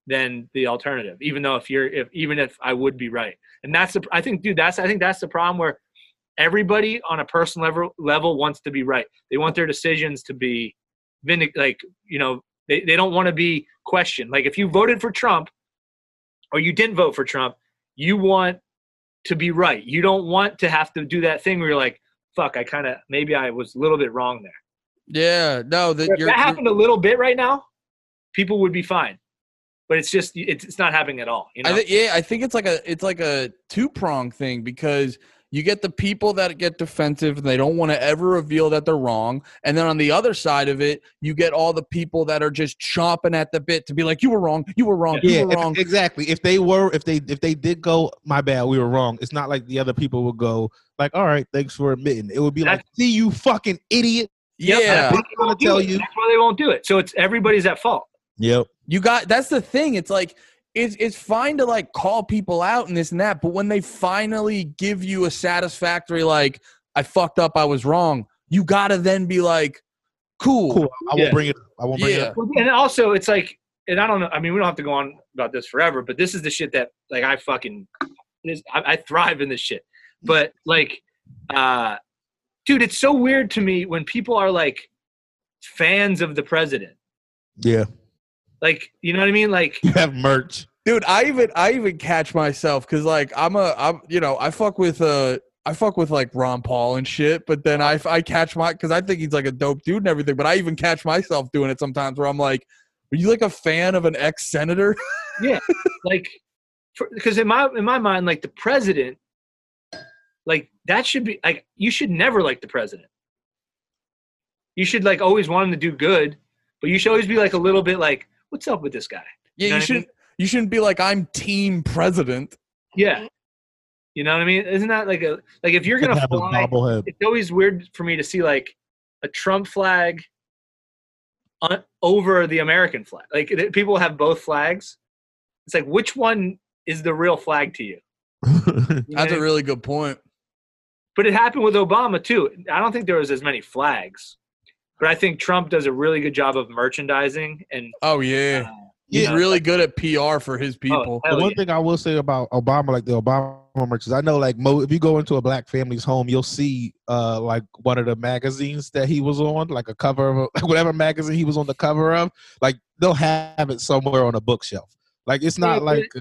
than the alternative even though if you're if even if i would be right. And that's the i think dude that's i think that's the problem where everybody on a personal level level wants to be right. They want their decisions to be vindic like you know they, they don't want to be questioned. Like if you voted for trump or you didn't vote for trump you want to be right. You don't want to have to do that thing where you're like fuck i kind of maybe i was a little bit wrong there. Yeah, no, that if you're, that happened a little bit right now, people would be fine. But it's just it's, it's not happening at all. You know? I think yeah, I think it's like a it's like a two prong thing because you get the people that get defensive and they don't want to ever reveal that they're wrong, and then on the other side of it, you get all the people that are just chomping at the bit to be like, "You were wrong, you were wrong, you Yeah, were if- wrong." exactly. If they were, if they, if they did go, my bad, we were wrong. It's not like the other people would go, like, all right, thanks for admitting. It would be like, see, you fucking idiot. Yep, yeah, that's why I'm they gonna won't do tell it. you. That's why they won't do it. So it's everybody's at fault. Yep. You got that's the thing. It's like it's it's fine to like call people out and this and that, but when they finally give you a satisfactory like, "I fucked up, I was wrong," you gotta then be like. Cool. Cool. I won't Yeah. bring it. I won't bring it. Up. And also it's like, and I don't know. I mean, we don't have to go on about this forever, but this is the shit that like I fucking, I, I thrive in this shit. But like, uh, dude, it's so weird to me when people are like fans of the president. Yeah. Like, you know what I mean? Like, You have merch. dude i even i even catch myself because like i'm a i'm you know i fuck with uh i fuck with like ron paul and shit but then i i catch my because i think he's like a dope dude and everything but i even catch myself doing it sometimes where i'm like are you like a fan of an ex-senator yeah, like, because in my in my mind, like the president, like that should be like you should never like the president. You should like always want him to do good, but you should always be like a little bit like, what's up with this guy? yeah You know you what I shouldn't you shouldn't be like i'm team president Yeah. You know what I mean? Isn't that like a like if you're gonna have fly? bobblehead. It's always weird for me to see like a Trump flag on, over the American flag. Like th- people have both flags. It's like which one is the real flag to you? You that's what I a really good point But it happened with Obama too. I don't think there was as many flags, but I think Trump does a really good job of merchandising and oh yeah uh, he's you know, really good at pr for his people hell the one yeah. thing I will say about Obama, like the Obama merch, is I know like mo- if you go into a black family's home, you'll see uh like one of the magazines that he was on, like a cover of a, whatever magazine he was on the cover of. Like they'll have it somewhere on a bookshelf. Like it's not Yeah, like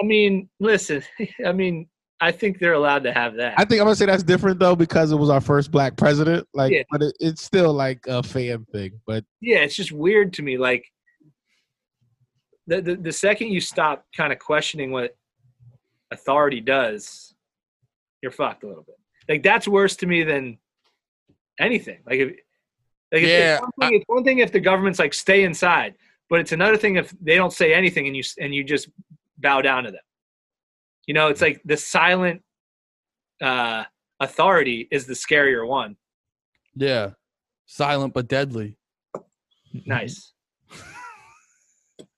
I mean, listen. I mean, I think they're allowed to have that. I think I'm gonna say that's different though because it was our first black president. Like, Yeah. but it, it's still like a fan thing. But yeah, it's just weird to me. Like the the, the second you stop kind of questioning what authority does, you're fucked a little bit. Like that's worse to me than anything. Like if like Yeah, it's, one thing, it's one thing if the government's like stay inside, but it's another thing if they don't say anything and you and you just bow down to them. You know, it's like the silent uh, authority is the scarier one. yeah silent but deadly Nice.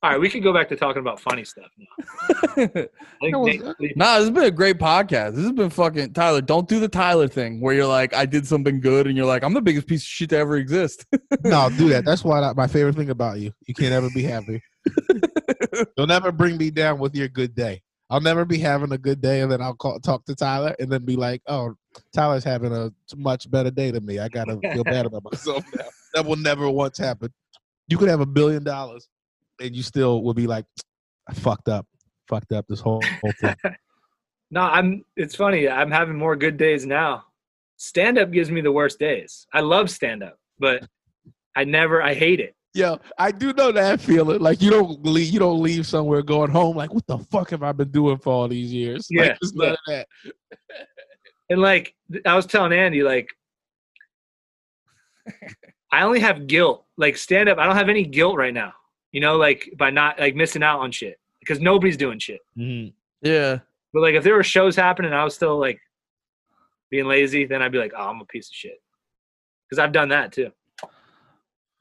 All right, we could go back to talking about funny stuff now. No, Nate, nah, this has been a great podcast. This has been fucking Tyler. Don't do the Tyler thing where you're like, I did something good, and you're like, I'm the biggest piece of shit to ever exist. no, do that. That's why I, my favorite thing about you. You can't ever be happy. You'll never bring me down with your good day. I'll never be having a good day, and then I'll call, talk to Tyler, and then be like, "Oh, Tyler's having a much better day than me. I gotta feel bad about myself now." That will never once happen. You could have a billion dollars, and you still will be like, "I fucked up, fucked up this whole, whole thing." No, I'm. It's funny. I'm having more good days now. Stand up gives me the worst days. I love stand up, but I never. I hate it. Yo, I do know that feeling. Like you don't leave, you don't leave somewhere going home. Like, what the fuck have I been doing for all these years? Yeah, like, it's none of that. And like I was telling Andy, like I only have guilt. Like stand up, I don't have any guilt right now. You know, like by not like missing out on shit because nobody's doing shit. Mm-hmm. yeah. But like if there were shows happening, I was still like being lazy, then I'd be like, oh, I'm a piece of shit. Because I've done that too.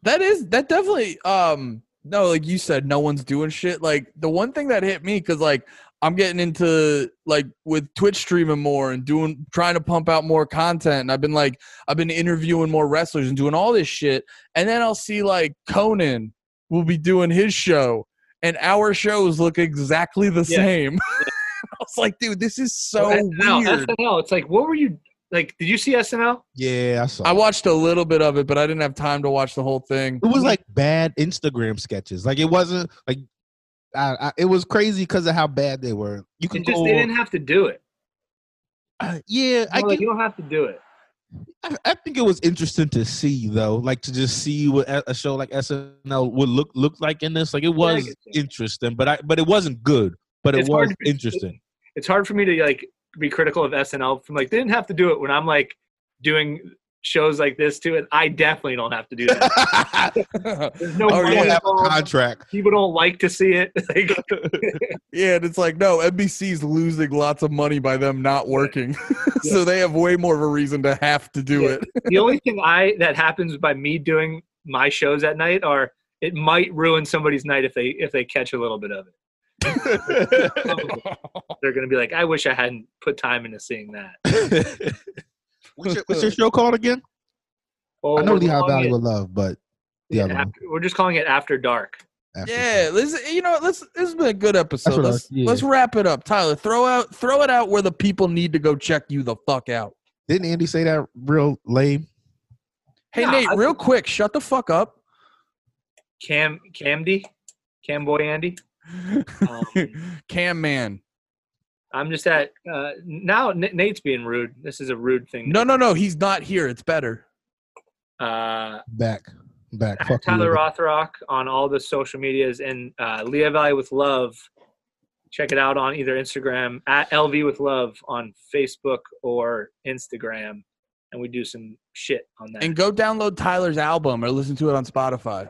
That is that definitely um no like you said no one's doing shit like the one thing that hit me cuz like I'm getting into like with Twitch streaming more and doing trying to pump out more content and I've been like I've been interviewing more wrestlers and doing all this shit and then I'll see like Conan will be doing his show and our shows look exactly the Yeah. same. I was like dude this is so SNL, weird. SNL, it's like, what were you like? Did you see SNL? Yeah, I saw. I watched a little bit of it but I didn't have time to watch the whole thing. It was like bad Instagram sketches. Like it wasn't like I, I, it was crazy because of how bad they were. You could It just go, they didn't have to do it. Uh, yeah, I, like, get- you don't have to do it. I I think it was interesting to see though, like to just see what a a show like SNL would look look like in this. Like it was get interesting, but I but it wasn't good. But it It's hard was to interesting. It's hard for me to like be critical of SNL from like they didn't have to do it when I'm like doing shows like this too, and I definitely don't have to do that. There's no Oh, money yeah. have a contract. People don't like to see it. Like, Yeah, and it's like no, NBC's losing lots of money by them not working, so they have way more of a reason to have to do Yeah. it. the only thing I that happens by me doing my shows at night are it might ruin somebody's night if they if they catch a little bit of it. They're gonna be like, I wish I hadn't put time into seeing that. what's, your, what's your show called again? Or I know the High Lehigh calling Valley with love, but the yeah, other one. after- we're just calling it after dark. after- Yeah, this you know, let's this has been a good episode. Let's yeah. let's wrap it up. Tyler, throw out throw it out where the people need to go check you the fuck out. Didn't Andy say that real lame? Hey Yeah, Nate, I- real quick, shut the fuck up. Cam Camdy, Cam Boy Andy. Um, Cam man. I'm just at uh, now. N- Nate's being rude. This is a rude thing. No, no, no, he's not here. It's better. Uh, Back, back. Fuck Tyler Rothrock on all the social medias and uh, Lehigh Valley with Love. Check it out on either Instagram at LV with Love on Facebook or Instagram, and we do some shit on that. And go download Tyler's album or listen to it on Spotify.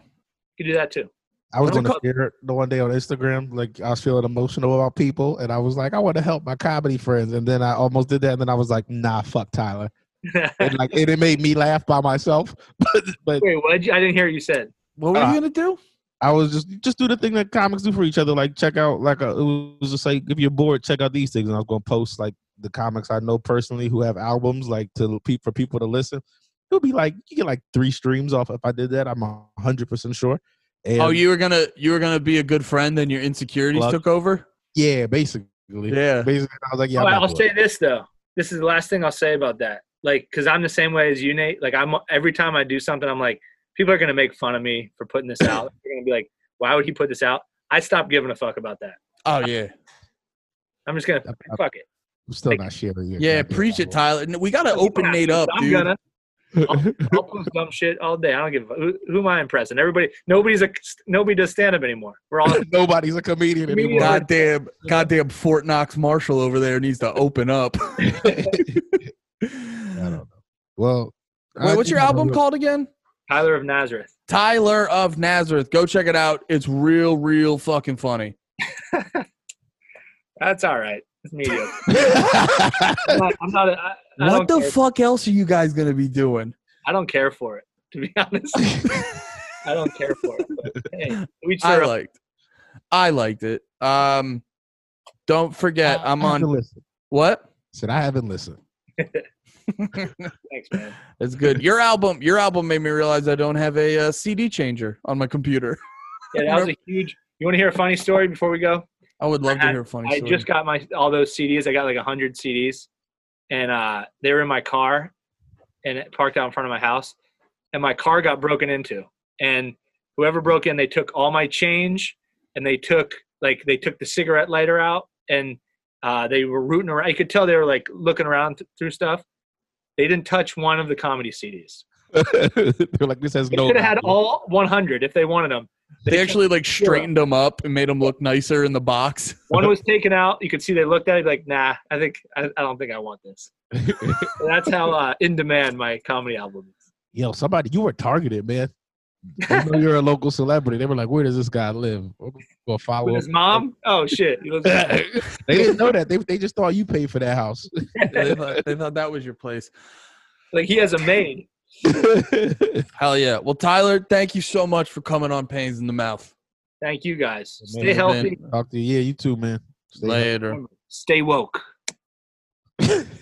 you can do that too. I was What gonna about- share the one day on Instagram. Like I was feeling emotional about people, and I was like, I want to help my comedy friends, and then I almost did that, and then I was like, Nah, fuck Tyler. And like, and it made me laugh by myself. But but Wait, what? I didn't hear what you said. What were Uh, you gonna do? I was just just do the thing that comics do for each other. Like check out like a, it was just like if you're bored, check out these things. And I was gonna post like the comics I know personally who have albums like to pe- for people to listen. It would be like you get like three streams off if I did that. I'm hundred percent sure. Oh, and Oh, you were gonna you were gonna be a good friend, and your insecurities Plug. took over. yeah, basically. Yeah. Basically, I was like, yeah. oh, I'm not I'll doing say this though. This is the last thing I'll say about that. Like, cause I'm the same way as you, Nate. Like, I'm every time I do something, I'm like, people are gonna make fun of me for putting this out. They're gonna be like, why would he put this out? I stopped giving a fuck about that. Oh yeah, I'm just gonna I'm- fuck it. I'm still not sharing. yeah. Preach it. Tyler. We gotta open Nate up, I'm dude. gonna. I'll, I'll post dumb shit all day. I don't give a fuck. Who, who am I impressing? Everybody, nobody's a nobody does stand up anymore. We're all Nobody's a comedian Comedian. anymore. Goddamn, goddamn Fort Knox Marshall over there needs to open up. I don't know. Well, Wait, what's your album gonna- called again? Tyler of Nazareth. Tyler of Nazareth. Go check it out. It's real, real fucking funny. That's all right. It's mediocre. I'm not. I'm not a, I, I What don't the fuck else are you guys gonna be doing? I don't care for it. To be honest, I don't care for it. But, hey, we I sure. liked. I liked it. Um, don't forget, I'm I on listened. what? Said I haven't listened. Thanks, man. It's good. Your album, your album made me realize I don't have a uh, CD changer on my computer. Yeah, that was a huge. You want to hear a funny story before we go? I would love to hear a funny I story. just got my all those CDs. I got like hundred CDs, and uh, they were in my car, and it parked out in front of my house, and my car got broken into, and whoever broke in, they took all my change, and they took like they took the cigarette lighter out, and uh, they were rooting around. I could tell they were like looking around th- through stuff. They didn't touch one of the comedy CDs. They're like, this has no. They no. could have had all 100 if they wanted them. they actually like straightened them up and made them look nicer in the box. One was taken out. You could see they looked at it like, nah, I think I, I don't think I want this. That's how uh, in demand my comedy album is. Yo, somebody, you were targeted, man. They know you're a local celebrity. They were like, where does this guy live? We'll follow With him. his mom? Oh shit. They didn't know that. They, they just thought you paid for that house. they, thought, they thought that was your place. like he has a maid. Hell yeah. Well, Tyler, thank you so much for coming on Pains in the Mouth. Thank you guys. Man, Stay it's healthy. Talk to you. Yeah, you too, man. Stay Later. Stay woke. healthy.